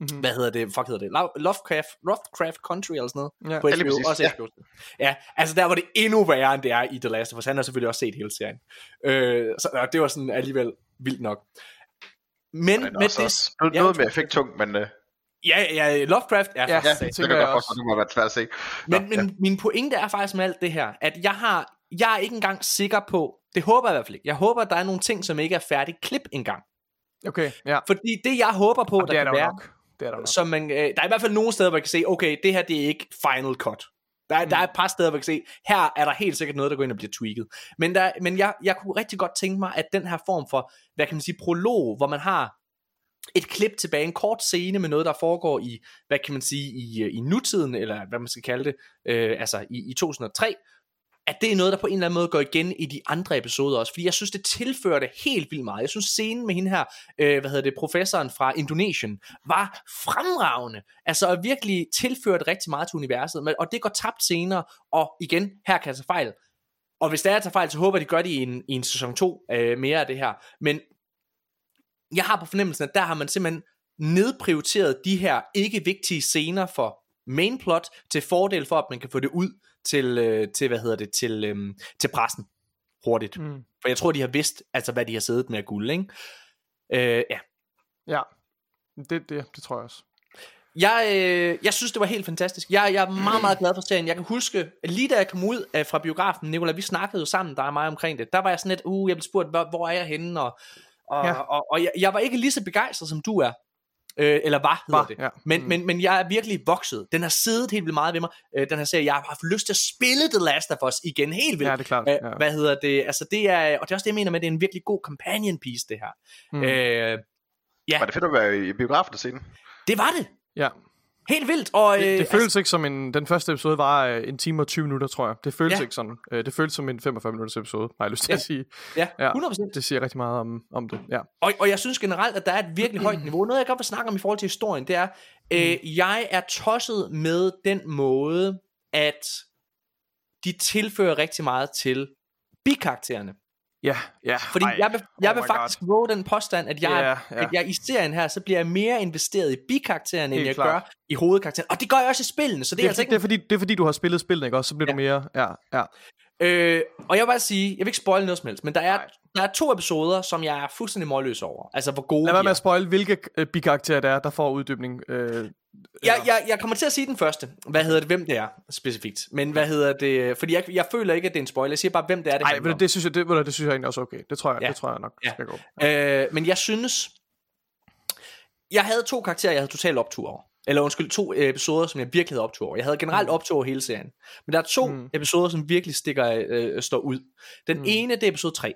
Mhm. hvad hedder det, fuck hedder det, Lo- Lovecraft, Lovecraft Country eller sådan noget, Ja. på HBO, også ja. HBO. Ja, altså der var det endnu værre, end det er i The Last of Us. Han har selvfølgelig også set hele serien. Øh, så og det var sådan alligevel vildt nok. Men Men med også, det... noget, Ja, noget med effekttung, men øh, Ja, ja, Lovecraft er Ja, ja, ja, faktisk det tænker jeg jeg også. forstå, det må være svært at se. Men, men min pointe er faktisk med alt det her, at jeg har, jeg er ikke engang sikker på, det håber jeg i hvert fald ikke, jeg håber, at der er nogle ting, som ikke er færdigt klip engang. Okay, ja. Fordi det, jeg håber på, Jamen, der det er kan der være, nok. Det er der nok. som man, øh, der er i hvert fald nogle steder, hvor jeg kan se, okay, det her det er ikke final cut. Der, mm. der er et par steder, hvor jeg kan se, her er der helt sikkert noget, der går ind og bliver tweaked. Men, der, men jeg, jeg kunne rigtig godt tænke mig, at den her form for, hvad kan man sige, prolog, hvor man har et klip tilbage, en kort scene med noget, der foregår i, hvad kan man sige, i, øh, i nutiden, eller hvad man skal kalde det, øh, altså i, i 2003, at det er noget, der på en eller anden måde går igen i de andre episoder også. Fordi jeg synes, det tilfører det helt vildt meget. Jeg synes, scenen med hende her, øh, hvad hedder det, professoren fra Indonesien, var fremragende. Altså og virkelig tilført rigtig meget til universet. Men- Og det går tabt senere, og igen, her kan jeg tage fejl. Og hvis der er at tage fejl, så håber jeg, de gør det i en, i en sæson 2 øh, mere af det her. Men jeg har på fornemmelsen, at der har man simpelthen nedprioriteret de her ikke vigtige scener for main plot til fordel for, at man kan få det ud til, øh, til hvad hedder det, til, øh, til pressen hurtigt. Mm. For jeg tror, de har vidst, altså hvad de har siddet med af guld, ikke? Øh, ja. Ja, det, det, det tror jeg også. Jeg, øh, jeg synes, det var helt fantastisk. Jeg, jeg er meget, meget glad for serien. Jeg kan huske, lige da jeg kom ud øh, fra biografen, Nicolai, vi snakkede jo sammen, der er mig omkring det. Der var jeg sådan lidt, uh, jeg blev spurgt, hvor, hvor er jeg henne? Og, og, Ja. og, og jeg, jeg var ikke lige så begejstret, som du er. Øh, eller var, hedder Var, det. ja. Men, Mm. men, men jeg er virkelig vokset. Den har siddet helt vildt meget ved mig. Øh, den her serie, jeg har haft lyst til at spille The Last of Us igen helt vildt. Ja, det er klart. Øh, Ja. Hvad hedder det? Altså det er, og det er også det, jeg mener med, at det er en virkelig god companion piece, det her. Mm. Mm. Øh, ja, Var det fedt at være i biografen og se den? det var det. ja. Helt vildt. Og, Det, øh, det føles ikke som en... Den første episode var øh, en time og 20 minutter, tror jeg. Det føles Ja. ikke sådan. Øh, det føles som en 45 minutters episode, har jeg lyst til Ja. at sige. Ja, Ja. 100%. Det siger rigtig meget om, om det. Ja. Og, og jeg synes generelt, at der er et virkelig højt niveau. Noget, jeg godt vil snakke om i forhold til historien, det er, øh, jeg er tosset med den måde, at de tilfører rigtig meget til bikaraktererne. Ja, ja. Fordi Ej, jeg vil, jeg oh vil faktisk våge den påstand, at jeg, Ja, yeah, ja. at jeg i serien her, så bliver jeg mere investeret i bikarakteren, end Helt jeg klart. gør i hovedkarakteren. Og det gør jeg også i spillene, så det, Det er er, altså fordi, det, ikke... er fordi, det er fordi, du har spillet spillet, ikke også? Så bliver du mere... Ja, ja. Øh, og jeg vil bare sige, jeg vil ikke spoil noget som helst, men der er, Nej. der er to episoder, som jeg er fuldstændig målløs over. Altså, hvor gode Lad være med at spoil, hvilke øh, bikarakterer der er, der får uddybning. Øh, Jeg, jeg, jeg kommer til at sige den første. Hvad hedder det? Hvem det er specifikt. Men hvad hedder det? Fordi jeg, jeg føler ikke, at det er en spoiler. Jeg siger bare, hvem det er, det Nej, handler det, synes jeg, det, det synes jeg egentlig også okay. Det tror jeg, Ja. det tror jeg nok Ja. skal gå. Øh, men jeg synes... Jeg havde to karakterer, jeg havde totalt optur over. Eller undskyld, to episoder, som jeg virkelig havde optur over. Jeg havde generelt optur over hele serien. Men der er to Mm. episoder, som virkelig stikker, øh, står ud. Den Mm. ene, det er episode 3.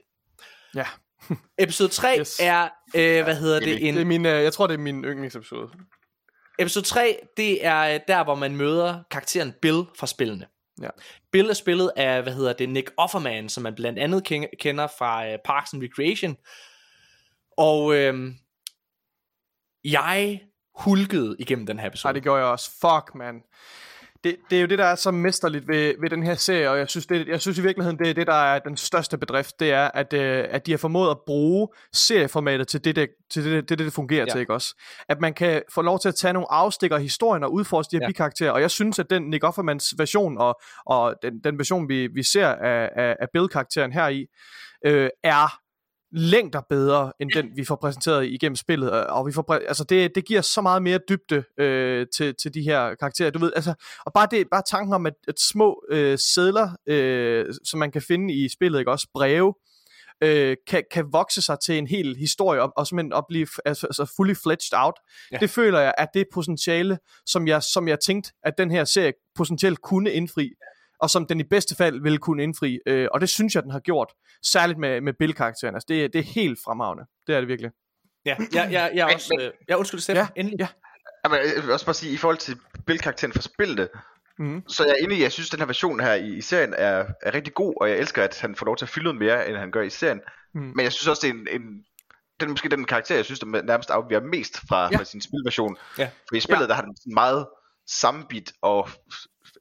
Ja, Episode 3 Yes. er, øh, hvad hedder det, en... det er min, øh, jeg tror, det er min yndlingsepisode. Episode 3, det er øh, der, hvor man møder karakteren Bill fra spillene. Ja. Bill er spillet af, hvad hedder det, Nick Offerman, som man blandt andet ken- kender fra øh, Parks and Recreation. Og øh, jeg hulkede igennem den her Nej, episode. det gjorde jeg også. Fuck, man. Det, det er jo det, der er så mesterligt ved, ved den her serie, og jeg synes, det, jeg synes i virkeligheden, det er det, der er den største bedrift, det er, at, øh, at de har formået at bruge serieformatet til det, det, til det, det, det, det fungerer Ja. til, ikke også? At man kan få lov til at tage nogle afstikker af historien og udforske de her ja. bikarakterer, og jeg synes, at den Nick Offermans version, og, og den, den version, vi, vi ser af, af, af Bill-karakteren her i, øh, er længder bedre end den vi får præsenteret igennem spillet. Og- vi får altså det, det giver så meget mere dybde øh, til, til de her karakterer. Du ved altså og bare det bare tanken om at, at små øh, sædler øh, som man kan finde i spillet ikke også? Breve øh, kan, kan vokse sig til en hel historie og, og simpelthen at blive altså, altså fully fledged out. Ja. det føler jeg at det potentiale som jeg som jeg tænkte at den her serie potentielt kunne indfri og som den i bedste fald ville kunne indfri. Øh, og det synes jeg, den har gjort. Særligt med, med Bill-karakteren. Altså, det, det er helt fremragende. Det er det virkelig. Ja, jeg, jeg, jeg er også... Øh, jeg undskyld, Steffen, Ja, endelig. ja. Jamen, jeg vil også bare sige, i forhold til Bill-karakteren fra spillet, Mm. så jeg er i, jeg synes, at den her version her i, i serien er, er rigtig god, og jeg elsker, at han får lov til at fylde noget mere, end han gør i serien. Mm. Men jeg synes også, det er en, en den er måske den karakter, jeg synes, der nærmest afviger mest fra, Ja. fra sin spilversion. Ja. For i spillet, ja. der har den meget sammenbit, og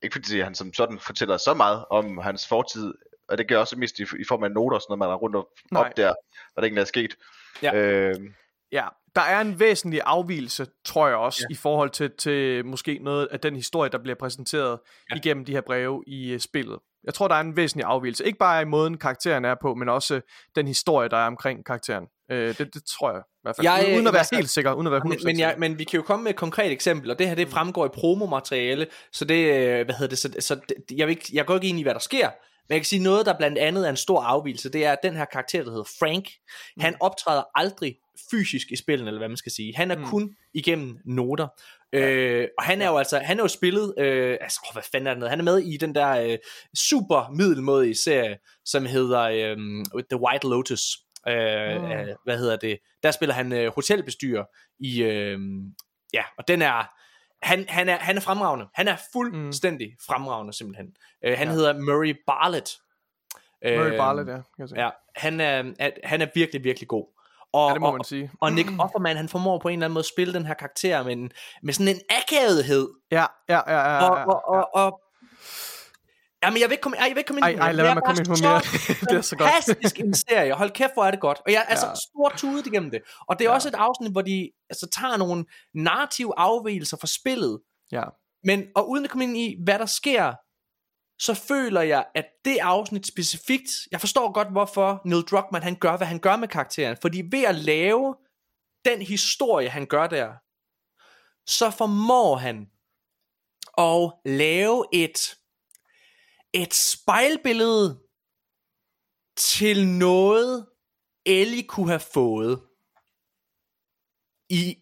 ikke fordi han som sådan fortæller så meget om hans fortid, og det gør også mest i, i form af noter sådan noget, man er rundt og Nej. op der, hvad der egentlig er sket. Ja. Øh, Ja, der er en væsentlig afvielse, tror jeg også, Ja. i forhold til, til måske noget af den historie, der bliver præsenteret Ja. igennem de her breve i uh, spillet. Jeg tror, der er en væsentlig afvielse. Ikke bare i måden, karakteren er på, men også den historie, der er omkring karakteren. Øh, det, det tror jeg i hvert fald. Jeg, uden at være altså- helt sikker. Uden at være 100% Men, men, jeg, men vi kan jo komme med et konkret eksempel, og det her det fremgår i promomateriale, så det, øh, hvad hedder det, så, så det, jeg, vil ikke, jeg går ikke ind i, hvad der sker, men jeg kan sige noget, der blandt andet er en stor afvielse, det er, at den her karakter, der hedder Frank, han optræder aldrig fysisk i spillet, eller hvad man skal sige. Han er Mm. kun igennem noter. Øh, og han er jo altså, han er jo spillet, øh, altså, åh, hvad fanden er det noget? Han er med i den der øh, super middelmodige serie, som hedder øh, The White Lotus. Øh, Mm. øh, hvad hedder det? Der spiller han øh, hotelbestyrer i, øh, ja, og den er, han, han, er, han er fremragende. Han er fuldstændig mm. fremragende, simpelthen. Øh, han Ja. hedder Murray Barlett. Murray Øh, Barlett, ja. Kan jeg se. Ja, han er, han er virkelig, virkelig god. Og, ja, det må og, man sige. og Nick Offerman, han formår på en eller anden måde at spille den her karakter med, en, med sådan en akavethed. Ja, ja, ja, ja. Og, ja, og, og, og Jamen, jeg vil ikke komme, jeg vil ikke komme ind på ej, lad Det være er med at komme ind på mere. det er så godt. fantastisk en serie. Hold kæft, hvor er det godt. Og jeg er altså Ja. stort tudet igennem det. Og det er Ja. også et afsnit, hvor de altså, tager nogle narrative afvielser fra spillet. Ja. Men, og uden at komme ind i, hvad der sker, så føler jeg, at det afsnit specifikt, jeg forstår godt, hvorfor Neil Druckmann, han gør, hvad han gør med karakteren. Fordi ved at lave den historie, han gør der, så formår han at lave et, et spejlbillede til noget, Ellie kunne have fået i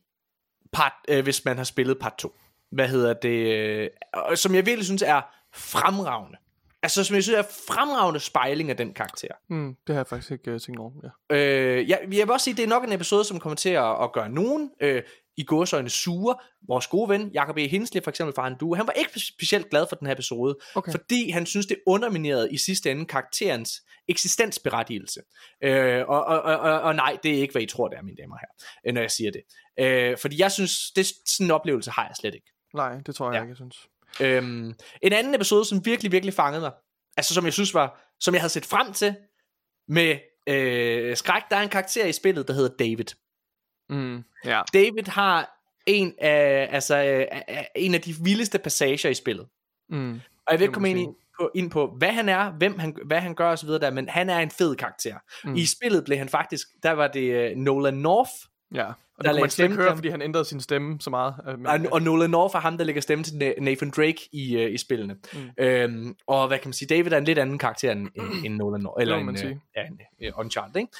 part, øh, hvis man har spillet part 2. Hvad hedder det? Øh, som jeg virkelig synes er fremragende. Altså, som jeg synes er fremragende spejling af den karakter. Mm, det har jeg faktisk ikke uh, tænkt over. Ja. Øh, jeg, jeg vil også sige, at det er nok en episode, som kommer til at, at gøre nogen øh, i gåsøjne sure. Vores gode ven, Jacob E. Hensley for eksempel fra Han Du, han var ikke specielt glad for den her episode, Okay. fordi han synes, det underminerede i sidste ende karakterens eksistensberettigelse. Øh, og, og, og, og, nej, det er ikke, hvad I tror, det er, mine damer herrer, øh, når jeg siger det. Øh, fordi jeg synes, det, sådan en oplevelse har jeg slet ikke. Nej, det tror jeg Ja. ikke, jeg synes. Øhm, en anden episode, som virkelig, virkelig fangede mig, altså som jeg synes var, som jeg havde set frem til, med øh, skræk, der er en karakter i spillet, der hedder David. Mm, ja. David har en af, altså, øh, af- en af de vildeste passager i spillet. Mm. Og jeg vil ikke komme ind, i, på, ind på, hvad han er, hvem han, hvad han gør osv., der, men han er en fed karakter. Mm. I spillet blev han faktisk, der var det uh, Nolan North, Ja. Og der det kunne man slet ikke høre, fordi han ændrede sin stemme så meget. Øh, men, Og, og Nolan North er ham, der lægger stemme til Na- Nathan Drake i, uh, i spillene. Mm. Øhm, og hvad kan man sige, David er en lidt anden karakter end, end, end Nolan North. Eller en, man øh, sige. ja, en uh, Uncharted, ikke?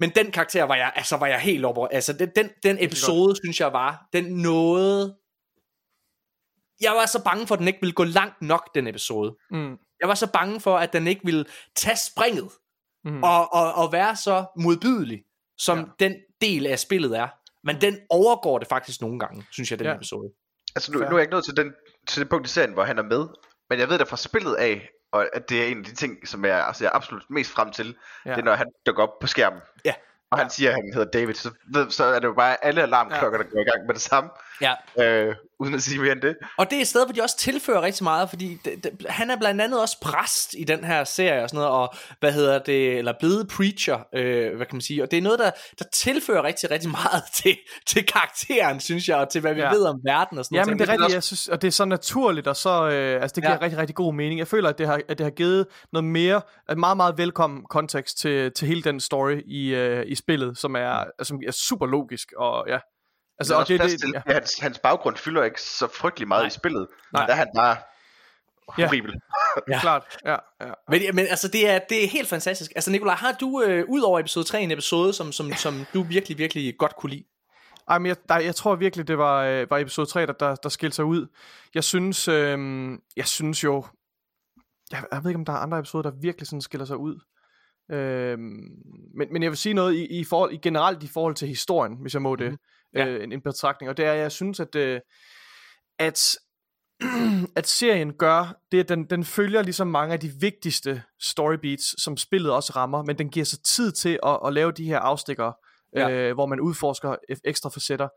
Men den karakter var jeg, altså var jeg helt op over. Altså den, den, den episode, synes jeg var, den nåede... Jeg var så bange for, at den ikke ville gå langt nok, den episode. mm, Jeg var så bange for, at den ikke ville tage springet mm. og, og, og være så modbydelig, som Ja. ja. den del af spillet er. Men den overgår det faktisk nogle gange, synes jeg, den Ja. ja. episode. Altså nu, nu er jeg ikke nået til, den, til det punkt i serien, hvor han er med. Men jeg ved da fra spillet af, og at det er en af de ting, som jeg, altså, jeg er absolut mest frem til, Ja. ja. det er når han dukker op på skærmen. Ja. Og han siger, at han hedder David, så, så er det jo bare alle alarmklokker, der går i gang med det samme, Ja. øh, uden at sige mere end det. Og det er et sted, hvor de også tilfører rigtig meget, fordi det, det, han er blandt andet også præst i den her serie og sådan noget, og hvad hedder det, eller blevet preacher, øh, hvad kan man sige, og det er noget, der, der tilfører rigtig, rigtig meget til, til karakteren, synes jeg, og til hvad vi Ja. ja. ved om verden og sådan Ja, noget. men det er rigtigt, jeg synes, og det er så naturligt, og så, øh, altså det giver Ja. ja. rigtig, rigtig god mening. Jeg føler, at det har, at det har givet noget mere, en meget, meget velkommen kontekst til, til hele den story i, øh, i spillet, som er, som er super logisk, og ja. Altså, og også det, det, til, ja. hans, hans baggrund fylder ikke så frygtelig meget Nej. i spillet. Nej. Der er han bare Ja. horribel. Ja. klart, ja, ja. Men, men altså, det er, det er helt fantastisk. Altså, Nikolaj, har du øh, ud over episode 3 en episode, som, som, som du virkelig, virkelig godt kunne lide? Ej, men jeg, der, jeg tror virkelig, det var, øh, var episode 3, der, der, der skilte sig ud. Jeg synes, øh, jeg synes jo, jeg, jeg ved ikke, om der er andre episoder, der virkelig sådan skiller sig ud. Øh, men, men jeg vil sige noget i, i, forhold, i generelt i forhold til historien, hvis jeg må det, Mhm. Ja. øh, en, en betragtning. Og det er, jeg synes, at, øh, at, at serien gør, det at den, den følger ligesom mange af de vigtigste storybeats, som spillet også rammer, men den giver sig tid til at, at lave de her afstikker, Ja. ja. øh, hvor man udforsker e- ekstra facetter.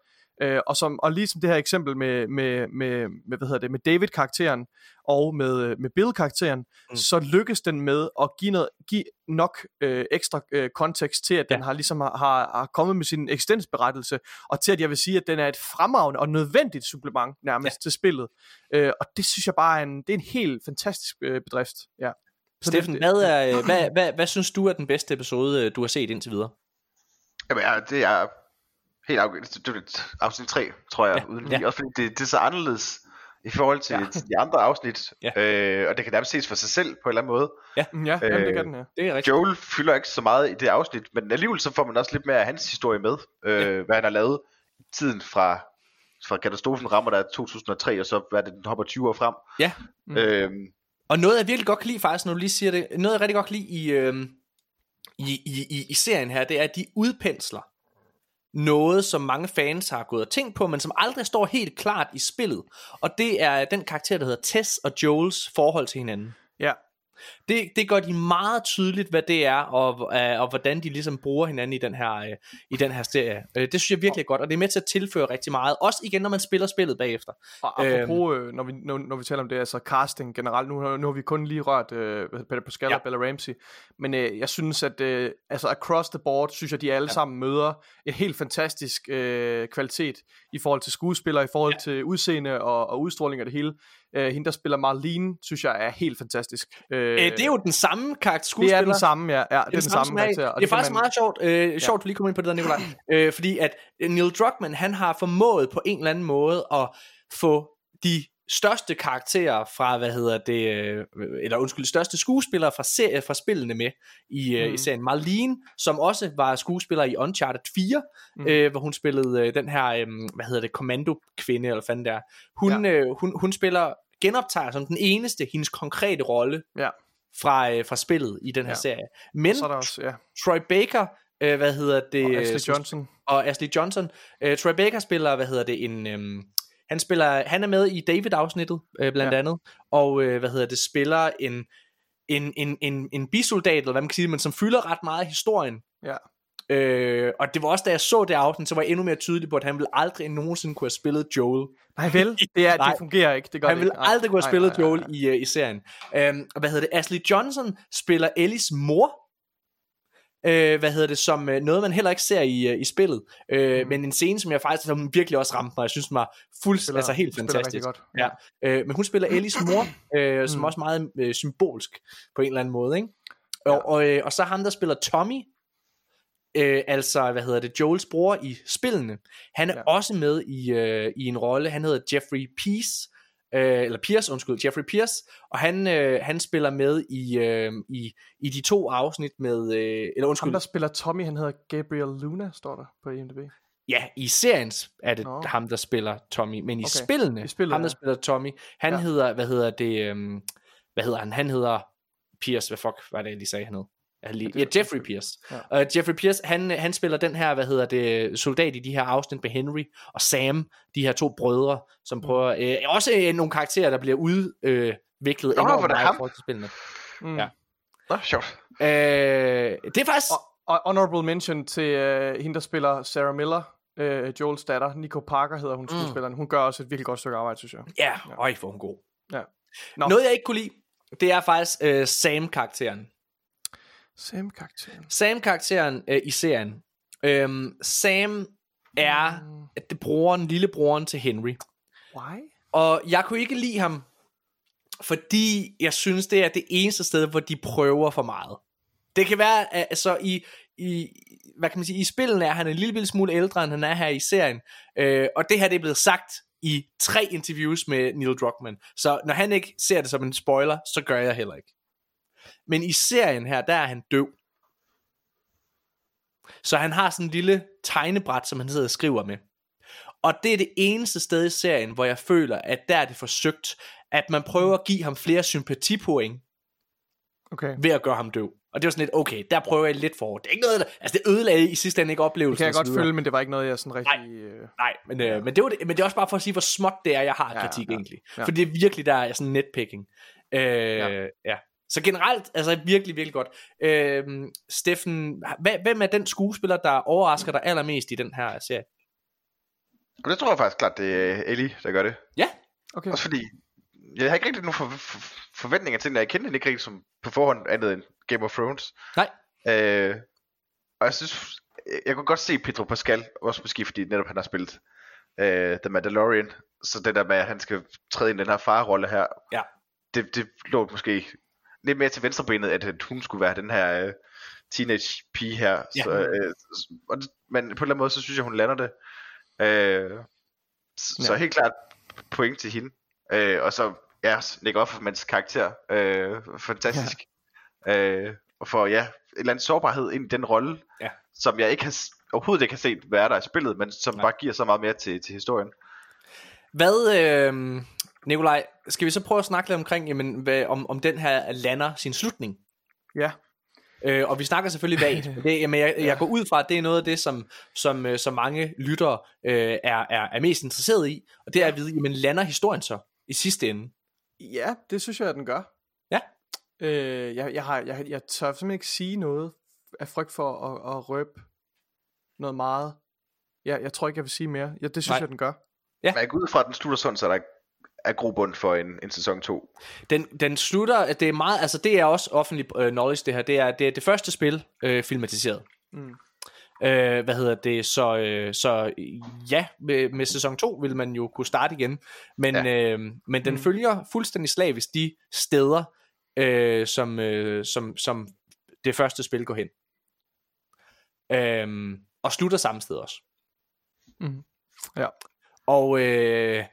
Øh, og, som, og ligesom det her eksempel med, med, med, med, hvad hedder det, med David-karakteren og med, øh, med Bill-karakteren, Mm. så lykkes den med at give, noget, give nok øh, ekstra øh, kontekst til, at den Ja. har ligesom har, har, har kommet med sin eksistensberettelse, og til at jeg vil sige, at den er et fremragende og nødvendigt supplement nærmest ja. til spillet. Øh, og det synes jeg bare er en, det er en helt fantastisk øh, bedrift. Ja. Så Steffen, det, hvad, er, hvad, hvad, hvad synes du er den bedste episode, øh, du har set indtil videre? Jamen, ja, det er helt afgørende. Det afsnit 3, tror jeg, Ja, ja. uden ja. ja. Også fordi det, det er så anderledes i forhold til Ja. ja. de andre afsnit. Ja. Øh, og det kan nærmest ses for sig selv på en eller anden måde. ja, jamen, det Øh, kan den her. Det er rigtigt. Joel fylder ikke så meget i det afsnit, men alligevel så får man også lidt mere af hans historie med. Øh, Ja. Hvad han har lavet i tiden fra, fra katastrofen rammer der 2003, og så hvad det, den hopper 20 år frem. Ja. Mm. Øhm, Og noget jeg virkelig godt kan lide faktisk, når du lige siger det, noget jeg rigtig godt kan lide i, øh, i, i, i, i serien her, det er, at de udpensler noget, som mange fans har gået og tænkt på, men som aldrig står helt klart i spillet. Og det er den karakter, der hedder Tess og Joels forhold til hinanden. Ja. Det, det gør de meget tydeligt, hvad det er, og, øh, og hvordan de ligesom bruger hinanden i den her, øh, i den her serie. Øh, det synes jeg virkelig er godt, og det er med til at tilføre rigtig meget. Også igen, når man spiller spillet bagefter. Og apropos, øh, når, vi, når, når vi taler om det, altså casting generelt, nu, har- nu har vi kun lige rørt øh, Peter Pascal Ja. og Bella Ramsey, men øh, jeg synes, at øh, altså across the board, synes jeg, de alle Ja. ja. sammen møder et helt fantastisk øh, kvalitet i forhold til skuespillere, i forhold ja. til udseende og, og udstråling og det hele. Øh, hende, der spiller Marlene, synes jeg er helt fantastisk. Øh, Øh, det er jo den samme karakter det skuespiller. er den samme, ja. ja det er den samme smag. karakter. og Det er faktisk man- meget sjovt, øh, sjovt, du lige kom ind på det der, Nikolaj. øh, fordi at Neil Druckmann, han har formået på en eller anden måde at få de største karakterer fra, hvad hedder det, øh, eller undskyld, største skuespillere fra, serie, fra spillene med i, mm. i serien. Marlene, som også var skuespiller i Uncharted 4, mm. Øh, hvor hun spillede øh, den her, øh, hvad hedder det, kommando-kvinde, eller fanden der. Hun, ja. øh, hun, hun spiller, genoptager som den eneste hendes konkrete rolle Ja. fra, øh, fra spillet i den her Ja. serie. Men Så er der også, ja. Troy Baker, øh, hvad hedder det? Og øh, Ashley Johnson. Og Ashley Johnson. Øh, Troy Baker spiller, hvad hedder det, en... Øhm, han spiller, han er med i David-afsnittet, øh, blandt Ja. andet, og øh, hvad hedder det, spiller en, en, en, en, en bisoldat, eller hvad man kan sige, men som fylder ret meget af historien. Ja. Øh, og det var også, da jeg så det afsnit, så var jeg endnu mere tydelig på, at han ville aldrig nogensinde kunne have spillet Joel. Nej vel, det, er, Nej. det fungerer ikke. Det gør Han ville ikke. Nej, aldrig kunne have nej, spillet nej, nej, Joel nej. i, uh, i serien. Øhm, og hvad hedder det? Ashley Johnson spiller Ellis mor. Øh, hvad hedder det, som øh, noget man heller ikke ser i, øh, i spillet, øh, Mm. men en scene som jeg faktisk som virkelig også ramte mig, jeg synes den var fuld, Spiller- altså helt fantastisk. godt. Ja. Øh, men hun spiller Ellis mor, øh, som Mm. også meget øh, symbolsk på en eller anden måde, ikke? Ja. Og, og, øh, og så ham der spiller Tommy, øh, altså, hvad hedder det, Joels bror i spillene, han er ja. Også med i, øh, i en rolle, han hedder Jeffrey Peace, øh, eller Pierce, undskyld, Jeffrey Pierce, og han, øh, han spiller med i, øh, i, i de to afsnit med, øh, eller undskyld, Ham, der spiller Tommy, han hedder Gabriel Luna, står der på IMDb. Ja, i serien er det Nå. ham, der spiller Tommy, men i Okay. spillene, I spillet, ham, der ja. spiller Tommy, han Ja. hedder, hvad hedder det, øhm, hvad hedder han? Han hedder Pierce, hvad fuck var det, jeg lige sagde, han hed? Jeg lige, Ja, ja, Jeffrey Pierce. Ja. Og Jeffrey Pierce, han, han spiller den her, hvad hedder det, soldat i de her afsnit med Henry og Sam, de her to brødre, Mm. som prøver, øh, også øh, nogle karakterer, der bliver udviklet Nå, enormt meget i forhold til spillene. Mm. Ja. Nå, sjovt. Øh, det er faktisk, Og, og honorable mention til uh, hende, der spiller Sarah Miller, uh, Joels datter. Nico Parker hedder hun, skuespilleren. Hun gør også et virkelig godt stykke arbejde, synes jeg. ja, øj, hvor er hun god. Ja. Nå. Noget, jeg ikke kunne lide, det er faktisk øh, Sam-karakteren. Sam karakteren. Sam-karakteren øh, i serien. Øhm, Sam er Mm. det broren, lillebroren til Henry. Why? Og jeg kunne ikke lide ham, fordi jeg synes, det er det eneste sted, hvor de prøver for meget. Det kan være, at altså i, i, hvad kan man sige, i spillene er han en lille, lille smule ældre, end han er her i serien. Øh, og det her det er blevet sagt i tre interviews med Neil Druckmann. Så når han ikke ser det som en spoiler, så gør jeg heller ikke. Men i serien her, der er han døv. Så han har sådan en lille tegnebræt, som han sidder og skriver med. Og det er det eneste sted i serien, hvor jeg føler, at der er det forsøgt, at man prøver at give ham flere sympatipoint Okay. ved at gøre ham døv. Og det var sådan lidt, okay, der prøver jeg lidt for. Det er ikke noget, der, altså det ødelagde i sidste ende ikke Det oplevelsen. kan jeg godt følge, men det var ikke noget, jeg sådan rigtig... Øh... Nej, men, øh, men, det var det, men det er også bare for at sige, hvor småt det er, jeg har Ja, kritik ja, egentlig. ja. For det er virkelig, der er sådan netpicking. Øh, ja. ja. Så generelt, altså virkelig, virkelig godt. Øh, Steffen, hvem er den skuespiller, der overrasker dig allermest i den her serie? Og det tror jeg faktisk klart, det er Ellie, der gør det. Ja, Okay. Også fordi, jeg har ikke rigtig nogen for, for, forventninger til den, jeg kender den ikke rigtig som på forhånd andet end Game of Thrones. nej. Øh, og jeg synes, jeg kunne godt se Pedro Pascal, også måske fordi netop han har spillet øh, The Mandalorian, så det der med, at han skal træde ind i den her farrolle her, Ja. det, det lå måske lidt mere til venstrebenet, at, at hun skulle være den her øh, teenage pige her. Ja. Så, øh, og men på en eller anden måde, så synes jeg, hun lander det. Øh, så, ja. så helt klart point til hende. Øh, og så, ja, Nick Offermans karakter, øh, fantastisk. Ja. Øh, og for, ja, en eller anden sårbarhed ind i den rolle, Ja. som jeg ikke har, overhovedet ikke har set være der i spillet, men som. Nej. bare giver så meget mere til, til historien. Hvad, øh, Nikolaj, skal vi så prøve at snakke lidt omkring, jamen, hvad, om, om den her lander sin slutning? Ja. Øh, og vi snakker selvfølgelig vagt. men det, jamen, jeg, jeg går ud fra, at det er noget af det, som, som, øh, som mange lyttere øh, er, er, er mest interesseret i. Og det er at vide, jamen lander historien så i sidste ende? Ja, det synes jeg, at den gør. Ja. Øh, jeg, jeg, har, jeg, jeg tør simpelthen ikke sige noget af frygt for at, at røbe noget meget. Ja, jeg tror ikke, jeg vil sige mere. Ja, det synes Nej. Jeg, den gør. Ja. Men jeg går ud fra, at den slutter sådan, så der er grobund for en, en sæson 2. Den, den slutter, det er meget, altså det er også offentlig øh, knowledge det her, det er det, er det første spil øh, filmatiseret. Mm. Øh, hvad hedder det, så, øh, så ja, med, med sæson 2 vil man jo kunne starte igen, men, ja. øh, men den Mm. følger fuldstændig slavisk de steder, øh, som, øh, som, som det første spil går hen. Øh, og slutter samme sted også. Mm. Ja. Og øh,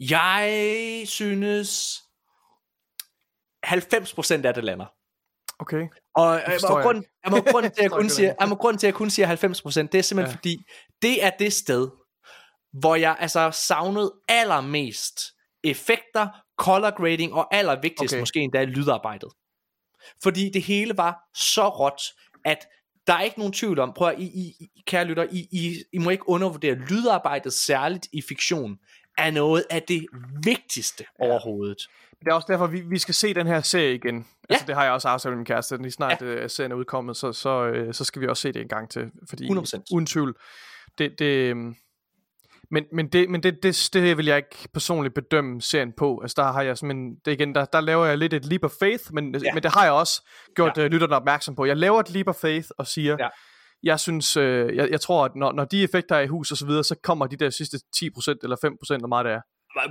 jeg synes 90% af det lander. Okay. Og, jeg grund, jeg må grund til, at jeg kun må grund til, at jeg kun siger 90%, det er simpelthen ja. Fordi, det er det sted, hvor jeg altså savnede allermest effekter, color grading og allervigtigst. Okay. måske endda lydarbejdet. Fordi det hele var så råt, at der er ikke nogen tvivl om, prøv at, I, I, I, kære lytter, I, I, I må ikke undervurdere lydarbejdet, særligt i fiktion, er noget af det vigtigste ja. Overhovedet. Det er også derfor, vi, vi skal se den her serie igen. Ja. Altså, det har jeg også aftalt med min kæreste. Lige snart ja. øh, serien er udkommet, så, så, øh, så skal vi også se det en gang til. Fordi, 100%. Uden tvivl. Det, det, øhm, men men, det, men det, det, det vil jeg ikke personligt bedømme serien på. Altså, der har jeg simpelthen, det igen, der, der laver jeg lidt et leap of faith, men, Ja. men det har jeg også gjort Ja. ja. lytterne opmærksom på. Jeg laver et leap of faith og siger, Ja jeg synes, øh, jeg, jeg tror, at når, når de effekter er i hus og så videre, så kommer de der sidste 10% eller 5%, eller meget det er.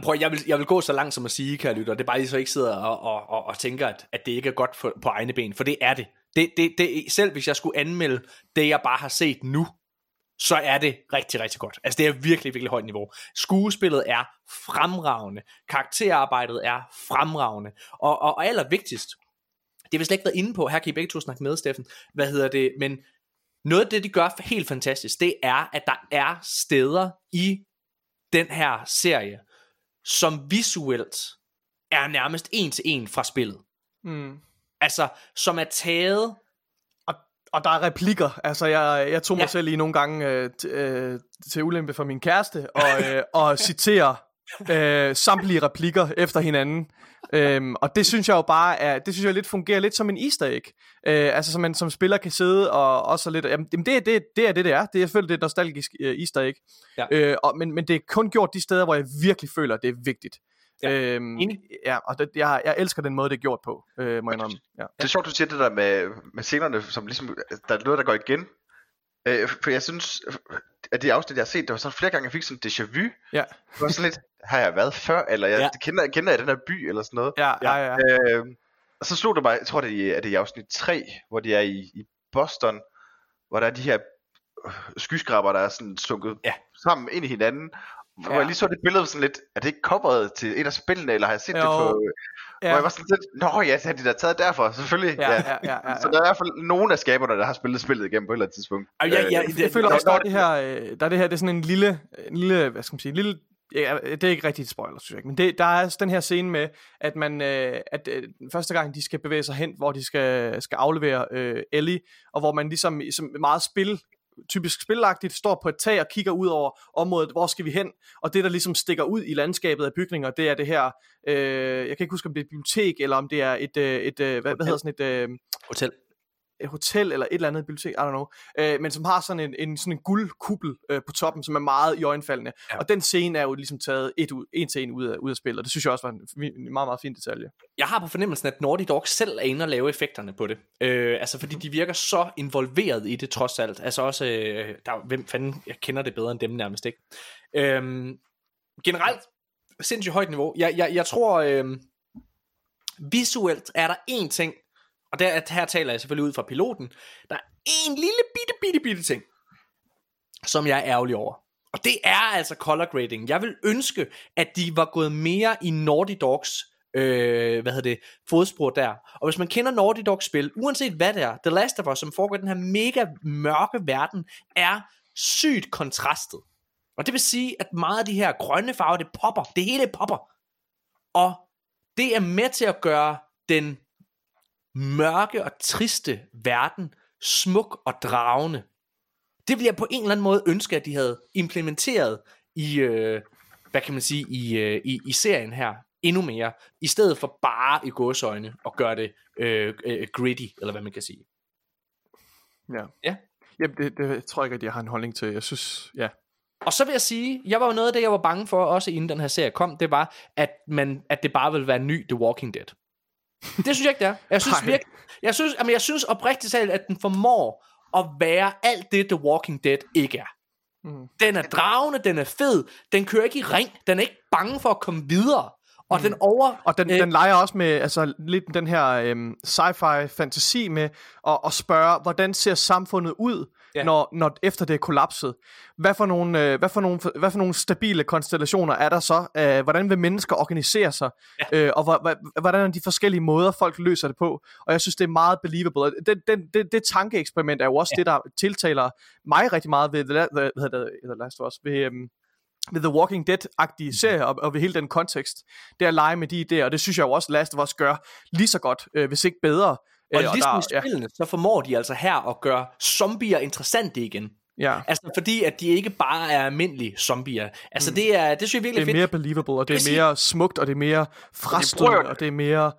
Prøv, jeg, vil, jeg vil gå så langt som at sige, kære lytter, det er bare lige så ikke sidder og, og, og, og tænker, at, at det ikke er godt for, på egne ben, for det er det. Det, det, det, selv hvis jeg skulle anmelde det, jeg bare har set nu, så er det rigtig, rigtig godt. Altså det er virkelig, virkelig højt niveau. Skuespillet er fremragende. Karakterarbejdet er fremragende. Og, og, og allervigtigst, det vil slet ikke været inde på, her kan I begge to snakke med, Steffen, hvad hedder det, men noget af det, de gør helt fantastisk, det er, at der er steder i den her serie, som visuelt er nærmest en til en fra spillet. Mm. Altså, som er taget og der er replikker. Altså, jeg, jeg tog mig Ja. selv i nogle gange øh, t- øh, til ulempe for min kæreste, og, øh, og citere øh, samtlige replikker efter hinanden. Øhm, og det synes jeg jo bare er, det synes jeg lidt fungerer lidt som en easter egg. Øh, altså, så man som spiller kan sidde og også lidt, jamen det, det, det, det er det, det er. Det, jeg føler, det er et nostalgisk øh, easter egg. Ja. Øh, og, men, men det er kun gjort de steder, hvor jeg virkelig føler, at det er vigtigt. Ja, øhm, enig. ja og det, jeg, jeg elsker den måde, det er gjort på, øh, må jeg indrømme. Ja. Det er sjovt, du siger det der med, med scenerne, som ligesom, der er noget, der går igen. Øh, for jeg synes, at de afsnit, jeg har set, der var sådan flere gange, jeg fik sådan déjà vu. Ja. Det var sådan lidt, har jeg været før, eller jeg Ja. ja. kender, kender jeg den her by, eller sådan noget. Ja, ja, ja. Øh, og så slog det mig, jeg tror det er, er det i afsnit 3, hvor de er i, i Boston, hvor der er de her øh, skyskraber, der er sådan sunket Ja. sammen ind i hinanden. Hvor Ja. jeg lige så det billede sådan lidt, er det ikke coveret til et af spillene, eller har jeg set det Jo. på... ja. Hvor jeg var sådan lidt, nå ja, det har de da taget derfor, selvfølgelig. Ja, ja, ja, ja, ja. Så der er i hvert fald nogen af skaberne, der har spillet spillet igennem på et eller andet tidspunkt. Ej, ja, ja, Øh, det- jeg føler det- også, der er det her, øh, der er det her, det er sådan en lille, en lille, hvad skal man sige, en lille, ja, det er ikke rigtig et spoiler, synes jeg ikke, men det, der er altså den her scene med, at man, øh, at øh, første gang de skal bevæge sig hen, hvor de skal, skal aflevere øh, Ellie, og hvor man ligesom, som meget spil, typisk spilagtigt, står på et tag og kigger ud over området, hvor skal vi hen, og det der ligesom stikker ud i landskabet af bygninger, det er det her, øh, jeg kan ikke huske om det er et bibliotek, eller om det er et, øh, et øh, hvad, hvad hedder sådan et, øh, Hotel. Hotel eller et eller andet bibliotek, I don't know, øh, men som har sådan en, en, sådan en guldkuppel øh, på toppen, som er meget i øjenfaldende. Ja. Og den scene er jo ligesom taget et ud, en til en ud af, ud af spillet, og det synes jeg også var en, en meget, meget fin detalje. Jeg har på fornemmelsen, at Naughty Dog selv er inde og lave effekterne på det. Øh, altså fordi de virker så involveret i det trods alt. Altså også, øh, der, er- hvem fanden, jeg kender det bedre end dem nærmest ikke. Øh, generelt, sindssygt højt niveau. Jeg, jeg, jeg tror, øh, visuelt er der én ting, og der, her taler jeg selvfølgelig ud fra piloten, der er en lille bitte, bitte, bitte ting, som jeg er ærgerlig over. Og det er altså color grading. Jeg vil ønske, at de var gået mere i Naughty Dogs øh, hvad hedder det, fodspor der. Og hvis man kender Naughty Dogs spil, uanset hvad det er, The Last of Us, som foregår i den her mega mørke verden, er sygt kontrastet. Og det vil sige, at meget af de her grønne farver, det popper. Det hele popper. Og det er med til at gøre den mørke og triste verden smuk og dragende. Det vil jeg på en eller anden måde ønske, at de havde implementeret i, øh, hvad kan man sige, i, øh, i, i serien her endnu mere, i stedet for bare i gåsøjne og gøre det øh, øh, gritty, eller hvad man kan sige. Ja. Ja. Jamen, det, det tror jeg ikke, at jeg har en holdning til. Jeg synes, ja. Og så vil jeg sige, jeg var jo noget af det, jeg var bange for, også inden den her serie kom, det var, at, man, at det bare ville være en ny The Walking Dead. Det synes jeg ikke, det er. Jeg synes virkelig, jeg synes, jamen, jeg synes oprigtigt talt, at den formår at være alt det, The Walking Dead ikke er. Mm. Den er dragende, den er fed, den kører ikke i ring, den er ikke bange for at komme videre. Og mm. den over... Og den, Øh. øh, den leger også med altså, lidt den her øhm, sci-fi fantasi med at, at spørge, hvordan ser samfundet ud, Ja. når, når efter det er kollapset? Hvad for, nogle, øh, hvad, for nogle, hvad for nogle stabile konstellationer er der så? Øh, hvordan vil mennesker organisere sig? Ja. Øh, og hvor- hvordan er de forskellige måder, folk løser det på? Og jeg synes, det er meget believable. Den, den, det, det tankeeksperiment er jo også Ja. det, der tiltaler mig rigtig meget ved The, La- The, hedder det, The Last of Us, ved, øhm, ved The Walking Dead-agtige serie, og, og ved hele den kontekst, det at lege med de idéer, og det synes jeg jo også, Last of Us gør lige så godt, øh, hvis ikke bedre. Og Øh, ligesom der, i spillene, så formår de altså her at gøre zombier interessante igen. ja, ja. Altså fordi, at de ikke bare er almindelige zombier. Altså mm. det, er, det synes jeg virkelig Det er fedt. mere believable, og det er mere smukt, og det er mere frastødende, og det er mere...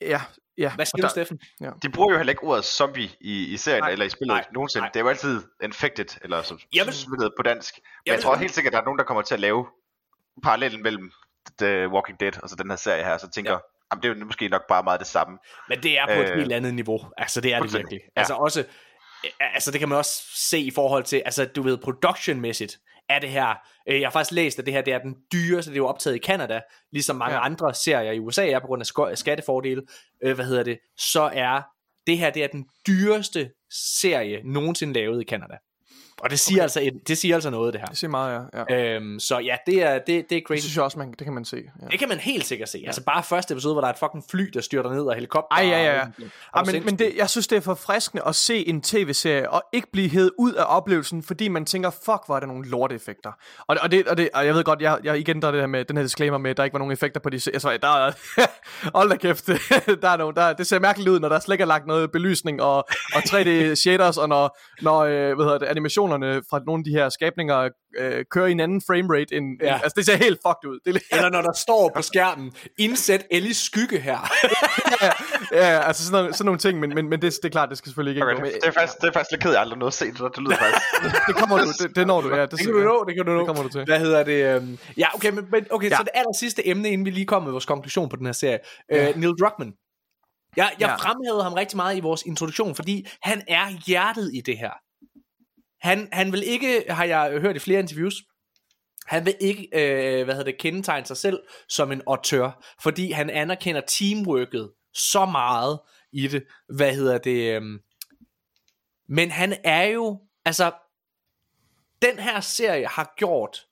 Ja, ja. Hvad og siger du, Steffen? De bruger jo heller ikke ordet zombie i, i serien Nej, eller i spillet nej, nogensinde. nej. Det er jo altid infected, eller som Jeg vil- smittet på dansk. Men Jeg jeg, vil- tror helt sikkert, at der er nogen, der kommer til at lave parallellen mellem The Walking Dead og så den her serie her, så tænker, Ja. Ja. jamen, det er jo måske nok bare meget det samme. Men det er på et Øh, helt andet niveau. Altså det er det virkelig. ja. Altså også, altså det kan man også se i forhold til, altså du ved, productionmæssigt er det her, øh, jeg har faktisk læst, at det her det er den dyreste, det er jo optaget i Canada, ligesom mange ja. Andre serier i USA er på grund af skattefordele, øh, hvad hedder det, så er det her det er den dyreste serie nogensinde lavet i Canada. Og det siger, okay. altså, et- det siger altså noget, det her. Det siger meget, ja. ja. Øhm, så ja, det er, det, det er Det crazy. synes jeg også, man, det kan man se. Ja. Det kan man helt sikkert se. Altså bare første episode, hvor der er et fucking fly, der styrter ned og helikopter. Ej, ja, ja, ja. og- Ja, men, men det, jeg synes, det er forfriskende at se en tv-serie, og ikke blive hævet ud af oplevelsen, fordi man tænker, fuck, hvor er der nogle lorteeffekter. Og, og, det, og, det, og jeg ved godt, jeg, jeg igen, der er det her med, den her disclaimer med, at der ikke var nogen effekter på de se- altså, der er, hold da kæft, der er nogle, der, det ser mærkeligt ud, når der slet ikke er lagt noget belysning og, og 3D shaders, og når, når øh, hvad hedder det, animationerne fra nogle af de her skabninger øh, kører i en anden framerate, end, Ja. altså det ser helt fucked ud. Det er, Eller når der står på skærmen, indsæt Ellis skygge her. ja, ja, altså sådan nogle, sådan nogle ting, men, men, men det, det er klart, det skal selvfølgelig ikke Okay, det, det, er faktisk, det er faktisk lidt ked jeg aldrig noget at se det, der. det lyder faktisk. det kommer du, det, det når du, ja. Det, Det kan du nå, det kan du nå. Det kommer du til. Hvad hedder det? øhm, Ja, okay, men, men okay, Ja. så det aller sidste emne, inden vi lige kommer med vores konklusion på den her serie. Ja. Uh, Neil Druckmann. Jeg, jeg Ja. fremhævede ham rigtig meget i vores introduktion, fordi han er hjertet i det her. Han, han vil ikke, har jeg hørt i flere interviews, han vil ikke, øh, hvad hedder det, kendetegne sig selv som en auteur, fordi han anerkender teamworket så meget i det. Hvad hedder det? Øh, Men han er jo, altså, den her serie har gjort,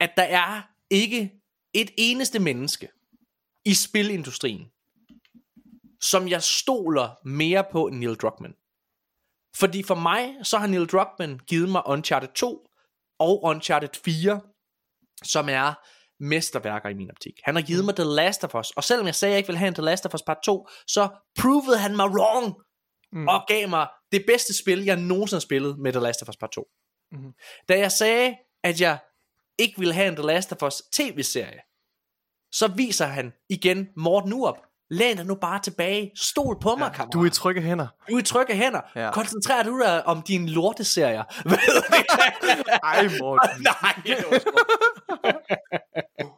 at der er ikke et eneste menneske i spilindustrien, som jeg stoler mere på end Neil Druckmann. Fordi for mig, så har Neil Druckmann givet mig Uncharted 2 og Uncharted 4, som er mesterværker i min optik. Han har givet mig The Last of Us, og selvom jeg sagde, at jeg ikke ville have en The Last of Us part 2, så provede han mig wrong, mm. og gav mig det bedste spil, jeg nogensinde har spillet med The Last of Us part 2. Mhm. Da jeg sagde, at jeg ikke ville have en The Last of Us tv-serie, så viser han igen Morten Urup. Læn dig nu bare tilbage. Stol på mig, kammerat. Du er i trygge hænder. Du er i trygge hænder. Ja. Ja. Koncentrer du dig om dine lorteserier. Ej, Morten. Nej,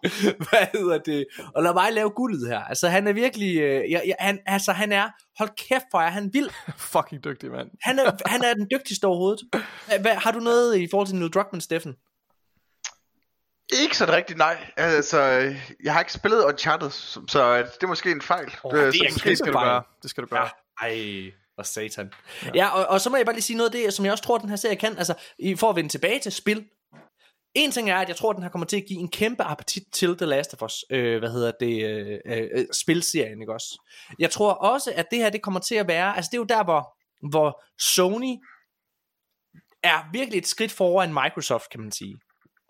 Hvad hedder det? Og lad mig lave guldet her. Altså, han er virkelig... Øh, ja, ja, han, altså, han er... Hold kæft, for er han vild. Fucking dygtig, mand. Han er, han er den dygtigste overhovedet. Hvad, har du noget i forhold til Neil Druckmann, Steffen? Ikke sådan rigtigt, nej. Altså, jeg har ikke spillet Uncharted, så, så det er måske en fejl. Åh, det er så en måske Det skal du Fejl. gøre. Det skal du gøre. Ej, hvor satan. Ja, ja og, og så må jeg bare lige sige noget af det, som jeg også tror, den her serie kan. Altså, i- for at vende tilbage til spil. En ting er, at jeg tror, at den her kommer til at give en kæmpe appetit til The Last of Us, øh, hvad hedder det, øh, øh, spilserien, ikke også? Jeg tror også, at det her, det kommer til at være, altså det er jo der, hvor, hvor Sony er virkelig et skridt foran Microsoft, kan man sige.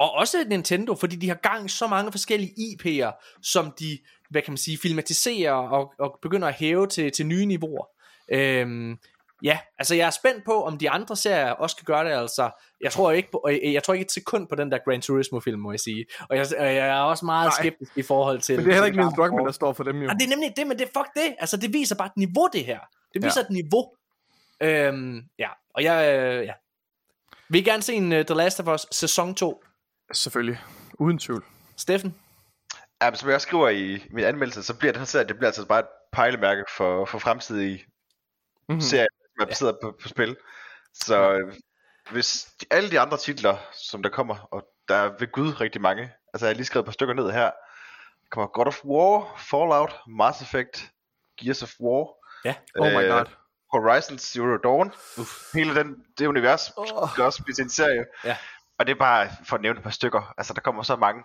Og også Nintendo, fordi de har gang i så mange forskellige IP'er, som de, hvad kan man sige, filmatiserer og, og begynder at hæve til, til nye niveauer. Øhm, ja, altså jeg er spændt på, om de andre serier også kan gøre det, altså. Jeg tror ikke, på, jeg, jeg tror ikke et sekund på den der Gran Turismo film, må jeg sige. Og jeg, og jeg er også meget Nej. skeptisk i forhold til... Men det er heller ikke Neil Druckmann, der står for dem jo. Ah, det er nemlig det, men det fuck det. Altså, det viser bare et niveau, det her. Det viser ja. et niveau. Øhm, ja, og jeg, øh, ja. Vil I gerne se en uh, The Last of Us sæson 2? Selvfølgelig. Uden tvivl. Steffen? Ja, men som jeg også skriver i min anmeldelse, så bliver den her serie, det bliver altså bare et pejlemærke for, for fremtidige Mhm. mm. serier, som er baseret på, på spil. Så øh, hvis de, alle de andre titler, som der kommer, og der er ved Gud rigtig mange, altså jeg har lige skrevet et par stykker ned her, der kommer God of War, Fallout, Mass Effect, Gears of War, Ja. Oh my Øh, god. Horizon Zero Dawn, Uff. hele den, det univers Åh. skal også blive til en serie. Ja. Og det er bare for at nævne et par stykker. Altså der kommer så mange,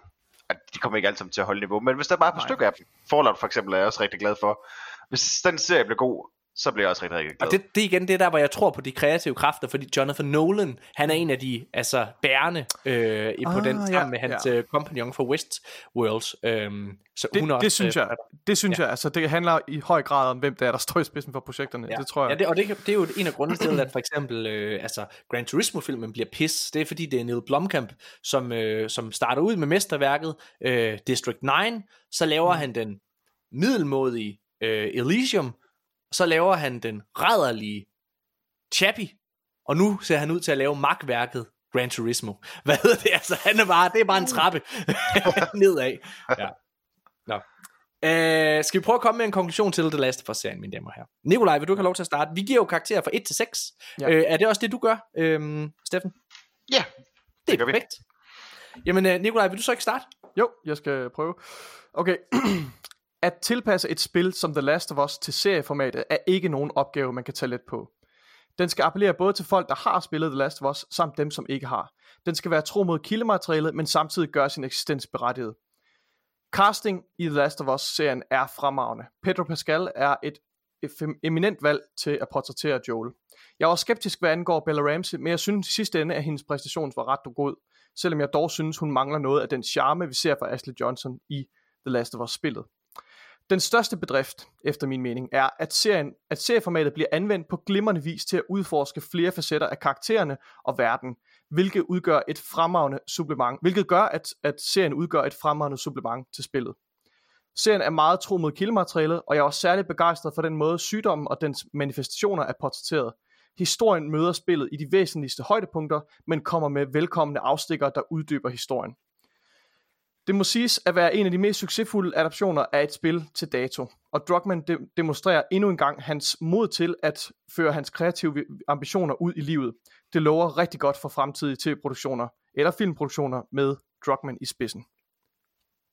at de kommer ikke alle sammen til at holde niveau. Men hvis der er bare et par Nej. stykker af dem, Fallout for eksempel er jeg også rigtig glad for. Hvis den serie bliver god, så bliver jeg også rigtig, rigtig glad. Og det, det er igen det der, hvor jeg tror på de kreative kræfter, fordi Jonathan Nolan, han er en af de altså, bærende øh, i- på Ah, den, ja, sammen med hans ja. øh, kompagnon for Westworld. Øhm, så Det, hun er det også, synes øh, jeg, det synes jeg, altså det handler i høj grad om, hvem der er, der står i spidsen for projekterne. Ja. Det tror jeg. Ja, det, og det, det er jo en af grundene til, at for eksempel øh, altså, Gran Turismo-filmen bliver pis. Det er fordi, det er Neil Blomkamp, som, øh, som starter ud med mesterværket øh, District 9. Så laver Mm. han den middelmodige øh, Elysium. Så laver han den rædderlige Chappie. Og nu ser han ud til at lave magtværket Gran Turismo. Hvad hedder det? Altså, han er bare, det er bare en trappe nedad. Ja. Nå. Øh, skal vi prøve at komme med en konklusion til The Last of Us-serien, mine damer og herrer? Nikolaj, vil du ikke have lov til at starte? Vi giver jo karakterer fra 1 til 6. Ja. Øh, er det også det, du gør, øhm, Steffen? Ja, Det er gør vi. perfekt. Jamen, øh, Nikolaj, vil du så ikke starte? Jo, jeg skal prøve. Okay. At tilpasse et spil som The Last of Us til serieformatet er ikke nogen opgave, man kan tage let på. Den skal appellere både til folk, der har spillet The Last of Us, samt dem, som ikke har. Den skal være tro mod kildematerialet, men samtidig gøre sin eksistens berettiget. Casting i The Last of Us-serien er fremragende. Pedro Pascal er et eminent valg til at portrættere Joel. Jeg var skeptisk, hvad angår Bella Ramsey, men jeg synes i sidste ende, at hendes præstation var ret og god, selvom jeg dog synes, hun mangler noget af den charme, vi ser fra Ashley Johnson i The Last of Us-spillet. Den største bedrift, efter min mening, er, at, serien, at serieformatet bliver anvendt på glimrende vis til at udforske flere facetter af karaktererne og verden, hvilket udgør et fremragende supplement, hvilket gør, at, at serien udgør et fremragende supplement til spillet. Serien er meget tro mod kildematerialet, og jeg er også særligt begejstret for den måde sygdommen og dens manifestationer er portrætteret. Historien møder spillet i de væsentligste højdepunkter, men kommer med velkomne afstikker, der uddyber historien. Det må siges at være en af de mest succesfulde adaptioner af et spil til dato, og Druckmann de- demonstrerer endnu en gang hans mod til at føre hans kreative ambitioner ud i livet. Det lover rigtig godt for fremtidige tv-produktioner eller filmproduktioner med Druckmann i spidsen.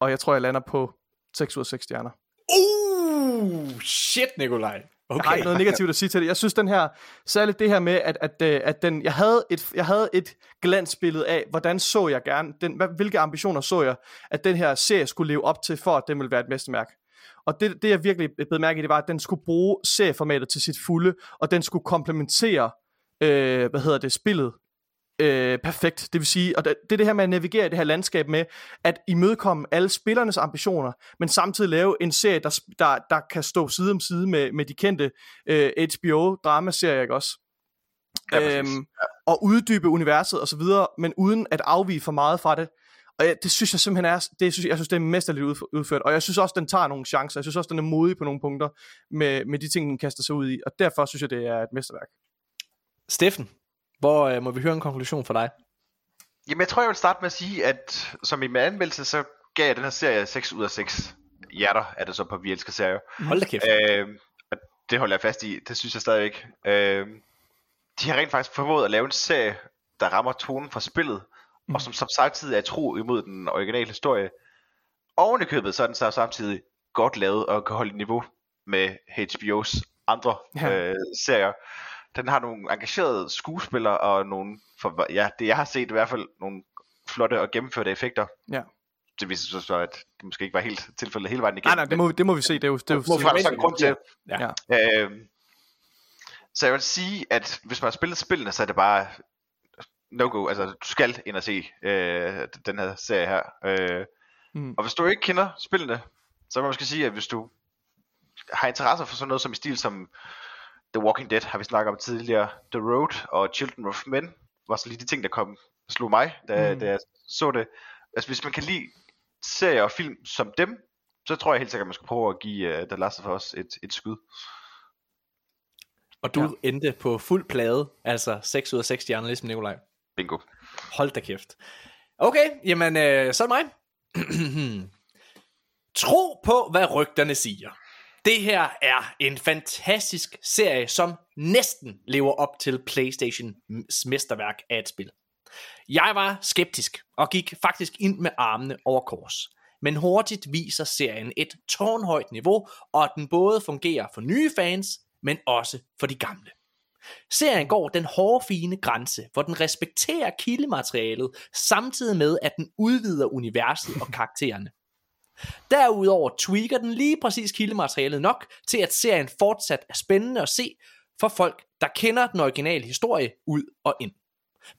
Og jeg tror, jeg lander på 6 ud af 6 stjerner. Uh, shit, Nikolaj. Okay. Jeg har ikke noget negativt at sige til det. Jeg synes den her, særligt det her med, at, at, øh, at den, jeg, havde et, jeg havde et glansbillede af, hvordan så jeg gerne, den, hvilke ambitioner så jeg, at den her serie skulle leve op til, for at den ville være et mestermærke. Og det, det jeg virkelig blev mærke i, det var, at den skulle bruge serieformatet til sit fulde, og den skulle komplementere, øh, hvad hedder det, spillet øh, perfekt. Det vil sige, og det, det er det her med at navigere i det her landskab med, at imødekomme alle spillernes ambitioner, men samtidig lave en serie, der, der, der kan stå side om side med, med de kendte øh, HBO-dramaserier, ikke også? Ja, øhm, ja. Og uddybe universet og så videre, men uden at afvige for meget fra det. Og jeg, det synes jeg simpelthen er, det synes, jeg synes, det er mesterligt udført, og jeg synes også, den tager nogle chancer, jeg synes også, den er modig på nogle punkter, med, med de ting, den kaster sig ud i, og derfor synes jeg, det er et mesterværk. Steffen, hvor øh, må vi høre en konklusion fra dig? Jamen, jeg tror, jeg vil starte med at sige, at som i med anmeldelse, så gav jeg den her serie 6 ud af 6 hjerter, er det så på Vi Elsker Serier. Hold da kæft. Øh, det holder jeg fast i, det synes jeg stadigvæk. Øh, de har rent faktisk formået at lave en serie, der rammer tonen fra spillet, mm. og som, som samtidig er tro imod den originale historie. Oven i købet, så er den så samtidig godt lavet og kan holde niveau med HBO's andre ja. øh, serier den har nogle engagerede skuespillere og nogle, for, ja, det jeg har set i hvert fald, nogle flotte og gennemførte effekter. Ja. Det viser sig så, at det måske ikke var helt tilfældet hele vejen igennem. Nej, nej, det må, det må vi se. Det er jo, det er jo, må vi faktisk en grund til. Ja. ja. Øh, så jeg vil sige, at hvis man har spillet spillene, så er det bare no-go. Altså, du skal ind og se øh, den her serie her. Øh, mm. Og hvis du ikke kender spillene, så vil man måske sige, at hvis du har interesse for sådan noget som i stil som The Walking Dead har vi snakket om tidligere. The Road og Children of Men var så lige de ting, der kom slog mig, da, mm. da jeg så det. Altså hvis man kan lide serier og film som dem, så tror jeg helt sikkert, at man skal prøve at give uh, The Last of Us et, et skud. Og du ja. endte på fuld plade, altså 6 ud af 6 stjerner, ligesom Nikolaj. Bingo. Hold da kæft. Okay, jamen øh, så er det mig. Tro på, hvad rygterne siger. Det her er en fantastisk serie, som næsten lever op til PlayStations mesterværk af et spil. Jeg var skeptisk og gik faktisk ind med armene over kors. Men hurtigt viser serien et tårnhøjt niveau, og at den både fungerer for nye fans, men også for de gamle. Serien går den hårde fine grænse, hvor den respekterer kildematerialet, samtidig med at den udvider universet og karaktererne. Derudover tweaker den lige præcis kildematerialet nok til at serien fortsat er spændende at se for folk, der kender den originale historie ud og ind.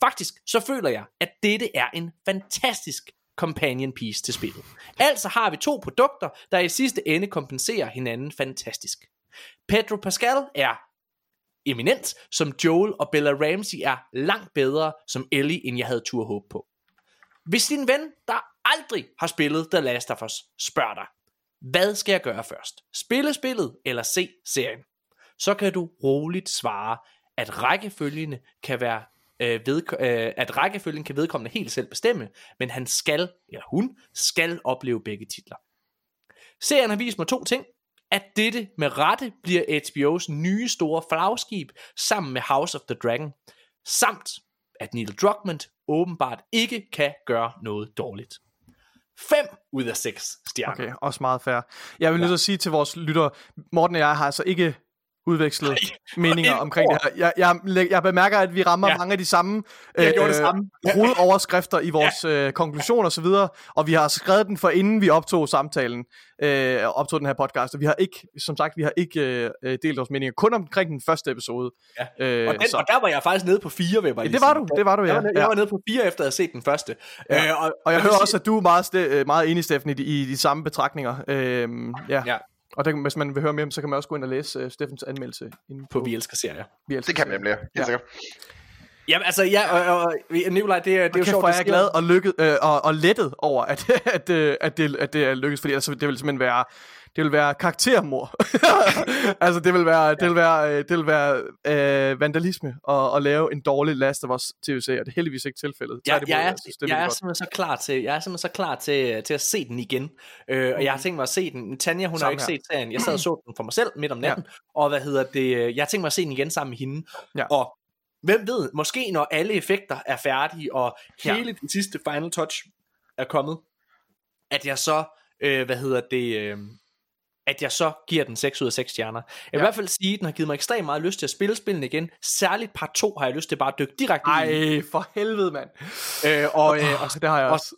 Faktisk så føler jeg, at dette er en fantastisk companion piece til spillet. Altså har vi to produkter, der i sidste ende kompenserer hinanden fantastisk. Pedro Pascal er eminent som Joel, og Bella Ramsey er langt bedre som Ellie, end jeg havde tur håb på. Hvis din ven, der aldrig har spillet The Last of Us, spørger dig, hvad skal jeg gøre først? Spille spillet eller se serien? Så kan du roligt svare, at rækkefølgen kan være øh, ved, øh, at rækkefølgen kan vedkommende helt selv bestemme, men han skal, eller hun, skal opleve begge titler. Serien har vist mig to ting. At dette med rette bliver HBO's nye store flagskib sammen med House of the Dragon, samt at Neil Druckmann åbenbart ikke kan gøre noget dårligt. 5 ud af 6 stjerner. Okay, også meget fair. Jeg vil ja. til at sige til vores lyttere, Morten og jeg har altså ikke udvekslet Nej, meninger omkring det ord. her. Jeg, jeg, jeg bemærker, at vi rammer Ja. mange af de samme Jeg gjorde det samme. hovedoverskrifter i vores ja. øh, konklusion og så videre, og vi har skrevet den for inden vi optog samtalen, øh, og optog den her podcast, og vi har ikke, som sagt, vi har ikke øh, øh, delt vores meninger, kun omkring den første episode. Ja. Øh, Og, den, så, og der var jeg faktisk nede på 4, vil jeg bare ja, det var du, det var du, Jeg ja. var, nede, ja. jeg var nede på 4 efter at have set den første. Ja. Øh, og, Og jeg hører også, at du er meget, øh, meget enig, Steffen, i de, i de samme betragtninger. Øhm, ja. Ja. Og der, hvis man vil høre mere om, så kan man også gå ind og læse uh, Steffens anmeldelse inde på Vi Elsker Serier. Vi elsker Det kan man nemlig, helt Ja. sikkert. Jamen altså, ja, og, og Nikolaj, det, er- det er jo sjovt. er jeg sker- glad og, lykket, øh, og, og lettet over, at, at, at, det, at det er lykkedes, fordi altså, det vil simpelthen være, det vil være karaktermor. altså, det vil være, det vil være, øh, det vil være øh, vandalisme at, at lave en dårlig Last of Us TV-serie. Det er heldigvis ikke tilfældet. Ja, jeg, er, synes, det er jeg er simpelthen så klar til, jeg er simpelthen så klar til, til at se den igen. Øh, og jeg har tænkt mig at se den. Tanja, hun har Samme ikke her. set serien. Jeg sad og så den for mig selv midt om Ja. natten. Og hvad hedder det? øh, Jeg har tænkt mig at se den igen sammen med hende. Ja. Og hvem ved, måske når alle effekter er færdige, og Ja. hele den sidste final touch er kommet, at jeg så, øh, hvad hedder det, øh, at jeg så giver den 6 ud af 6 stjerner. Jeg vil Ja. i hvert fald sige, at den har givet mig ekstremt meget lyst til at spille spillene igen. Særligt part 2 har jeg lyst til bare at dykke direkte ind i. Ej, for helvede, mand. Øh, og, øh, og, det har jeg også.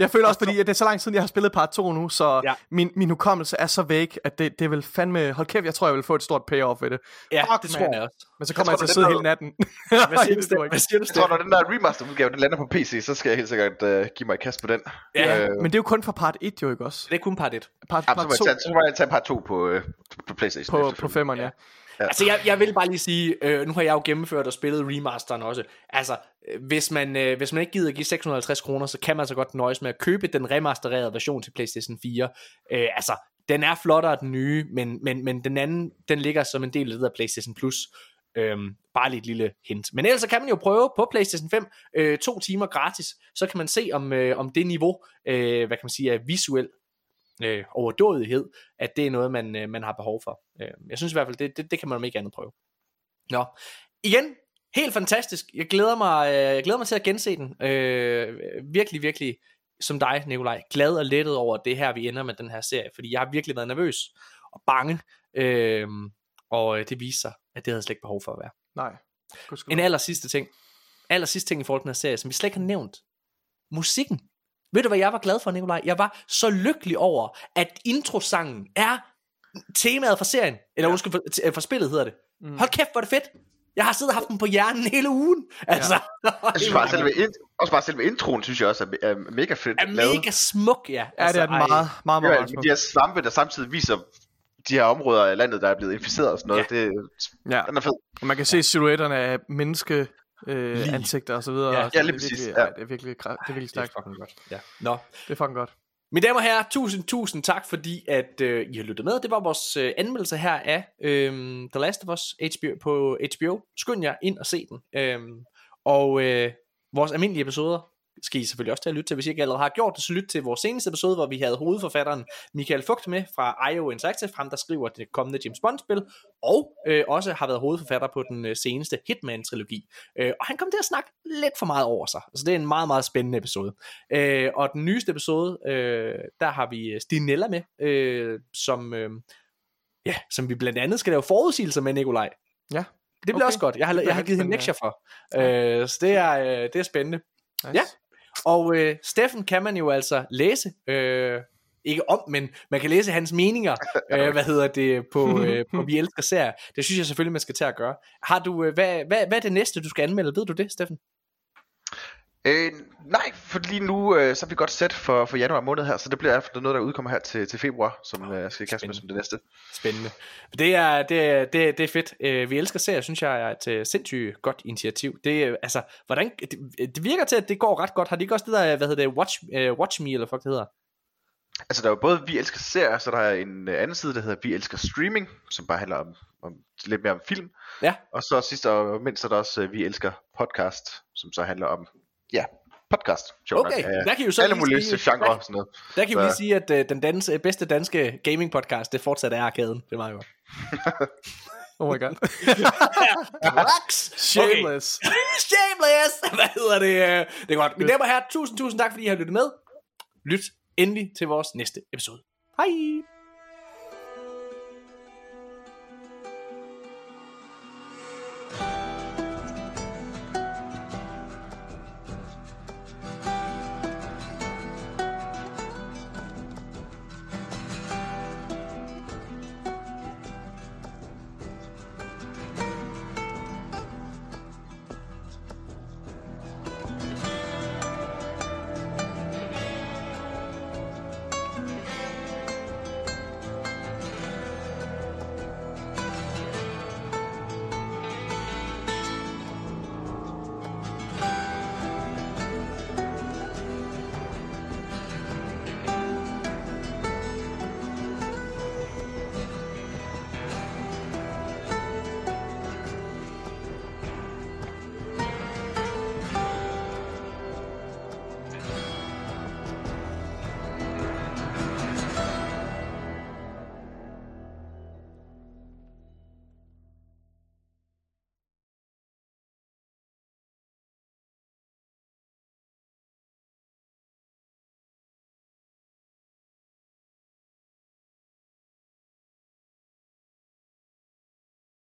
Jeg føler også, fordi at det er så lang tid, jeg har spillet part 2 nu, så Ja. ja. min, min hukommelse er så væk, at det, det vil fandme... Hold kæft, jeg tror, jeg vil få et stort payoff ved det. ja, Fuck, det tror jeg også. Men så kommer jeg, tror, til at sidde hele natten. Hvad siger du, jeg. Hvad siger du, Jeg tror, når den der remaster-udgave, den lander på PC, så skal jeg helt sikkert uh, give mig et kast på den. Ja, Øh, Men det er jo kun for part 1 jo, ikke også? det er kun part 1. Part, ja, så, part må jeg 2 tage, så må jeg tage part 2 på, uh, på Playstation. på, på efterfølgende. femmeren, ja. Altså, jeg, jeg vil bare lige sige, øh, nu har jeg jo gennemført og spillet remasteren også. Altså, øh, hvis man, øh, hvis man ikke gider at give 650 kroner, så kan man så godt nøjes med at købe den remastererede version til PlayStation 4. Øh, altså, den er flottere den nye, men, men, men den anden, den ligger som en del af det der PlayStation Plus. Øhm, bare lige et lille hint. Men ellers så kan man jo prøve på PlayStation 5 øh, to timer gratis, så kan man se om, øh, om det niveau, øh, hvad kan man sige, er visuel øh, overdådighed, at det er noget, man, øh, man har behov for. Øh, jeg synes i hvert fald, det, det, det kan man om ikke andet prøve. Nå, igen, helt fantastisk. Jeg glæder mig, øh, jeg glæder mig til at gense den. Øh, virkelig, virkelig, som dig, Nikolaj, glad og lettet over det her, vi ender med den her serie, fordi jeg har virkelig været nervøs og bange, øh, og øh, det viser sig, at det havde jeg slet ikke behov for at være. Nej. En aller sidste ting, aller sidste ting i forhold til den her serie, som vi slet ikke har nævnt. Musikken. Ved du, hvad jeg var glad for, Nikolaj? Jeg var så lykkelig over, at introsangen er temaet for serien. Eller ja. undskyld, for, t- for spillet hedder det. Mm. Hold kæft, hvor er det fedt. Jeg har siddet og haft den på hjernen hele ugen. Altså, ja. Jeg synes bare, selve, også bare selve introen, synes jeg også er, er mega fedt er mega smuk, ja. Ja, det er den ej. meget, meget, meget, Ja, meget smuk. de her svampe, der samtidig viser de her områder af landet, der er blevet inficeret og sådan noget. Ja. Ja. Det, Ja. den er fed. Man kan se silhuetterne af menneske øh, Lige. ansigter og så videre. Ja. så Ja, det lige er præcis, virkelig- ja. Det er virkelig, det er virkelig Det er stærkt. fucking godt. Ja. Nå. Det er fucking godt. Mine damer og herrer, tusind, tusind tak, fordi at øh, I har lyttet med. Det var vores øh, anmeldelse her af øh, The Last of Us HBO, på HBO. Skynd jer ind og se den. Øh, og øh, vores almindelige episoder skal I selvfølgelig også til at lytte til. Hvis I ikke allerede har gjort det, så lyt til vores seneste episode, hvor vi havde hovedforfatteren Michael Fugt med fra IO Interactive, ham der skriver det kommende James Bond-spil, og øh, også har været hovedforfatter på den øh, seneste Hitman-trilogi. Øh, og han kom til at snakke lidt for meget over sig. Så det er en meget, meget spændende episode. Øh, og den nyeste episode, øh, der har vi øh, Stinella med, øh, som, øh, ja, som vi blandt andet skal lave forudsigelser med, Nikolaj. Ja. Det bliver Okay. også godt. Jeg har, jeg har givet hende lektier for. Øh, så det er, øh, det er spændende. Nice. Ja. Og øh, Steffen kan man jo altså læse, øh, ikke om, men man kan læse hans meninger, øh, hvad hedder det, på, øh, på Vi Elsker Serier. Det synes jeg selvfølgelig, man skal til at gøre. Har du, øh, hvad, hvad, hvad er det næste, du skal anmelde? Ved du det, Steffen? Øh, nej, for lige nu øh, så er vi godt sæt for, for januar måned her, så det bliver noget, der udkommer her til, til februar, som øh, jeg skal kaste med som det næste. Spændende. Det er, det, det, det er fedt. Øh, Vi elsker serier, synes jeg er et øh, sindssygt godt initiativ. Det, er, altså, hvordan, det, det virker til, at det går ret godt. Har de ikke også det der, hvad hedder det, Watch, uh, Watch Me, eller hvad det hedder? Altså der er jo både Vi Elsker Serier, så der er en øh, anden side, der hedder Vi Elsker Streaming, som bare handler om, om lidt mere om film. Ja. Og så sidst og mindst er der også øh, Vi Elsker Podcast, som så handler om, ja, podcast. sjovt Okay, nok, der kan jo så alle lige mulige sige- genre og sådan noget. Der kan vi Så- lige sige, at uh, den dans, bedste danske gaming podcast, det fortsat er Arkaden. Det er meget godt. Oh my god. Rocks! Shameless. Shameless! Hvad hedder det? øh, Det er godt. Mine damer og herrer, tusind, tusind tak, fordi I har lyttet med. Lyt endelig til vores næste episode. Hej!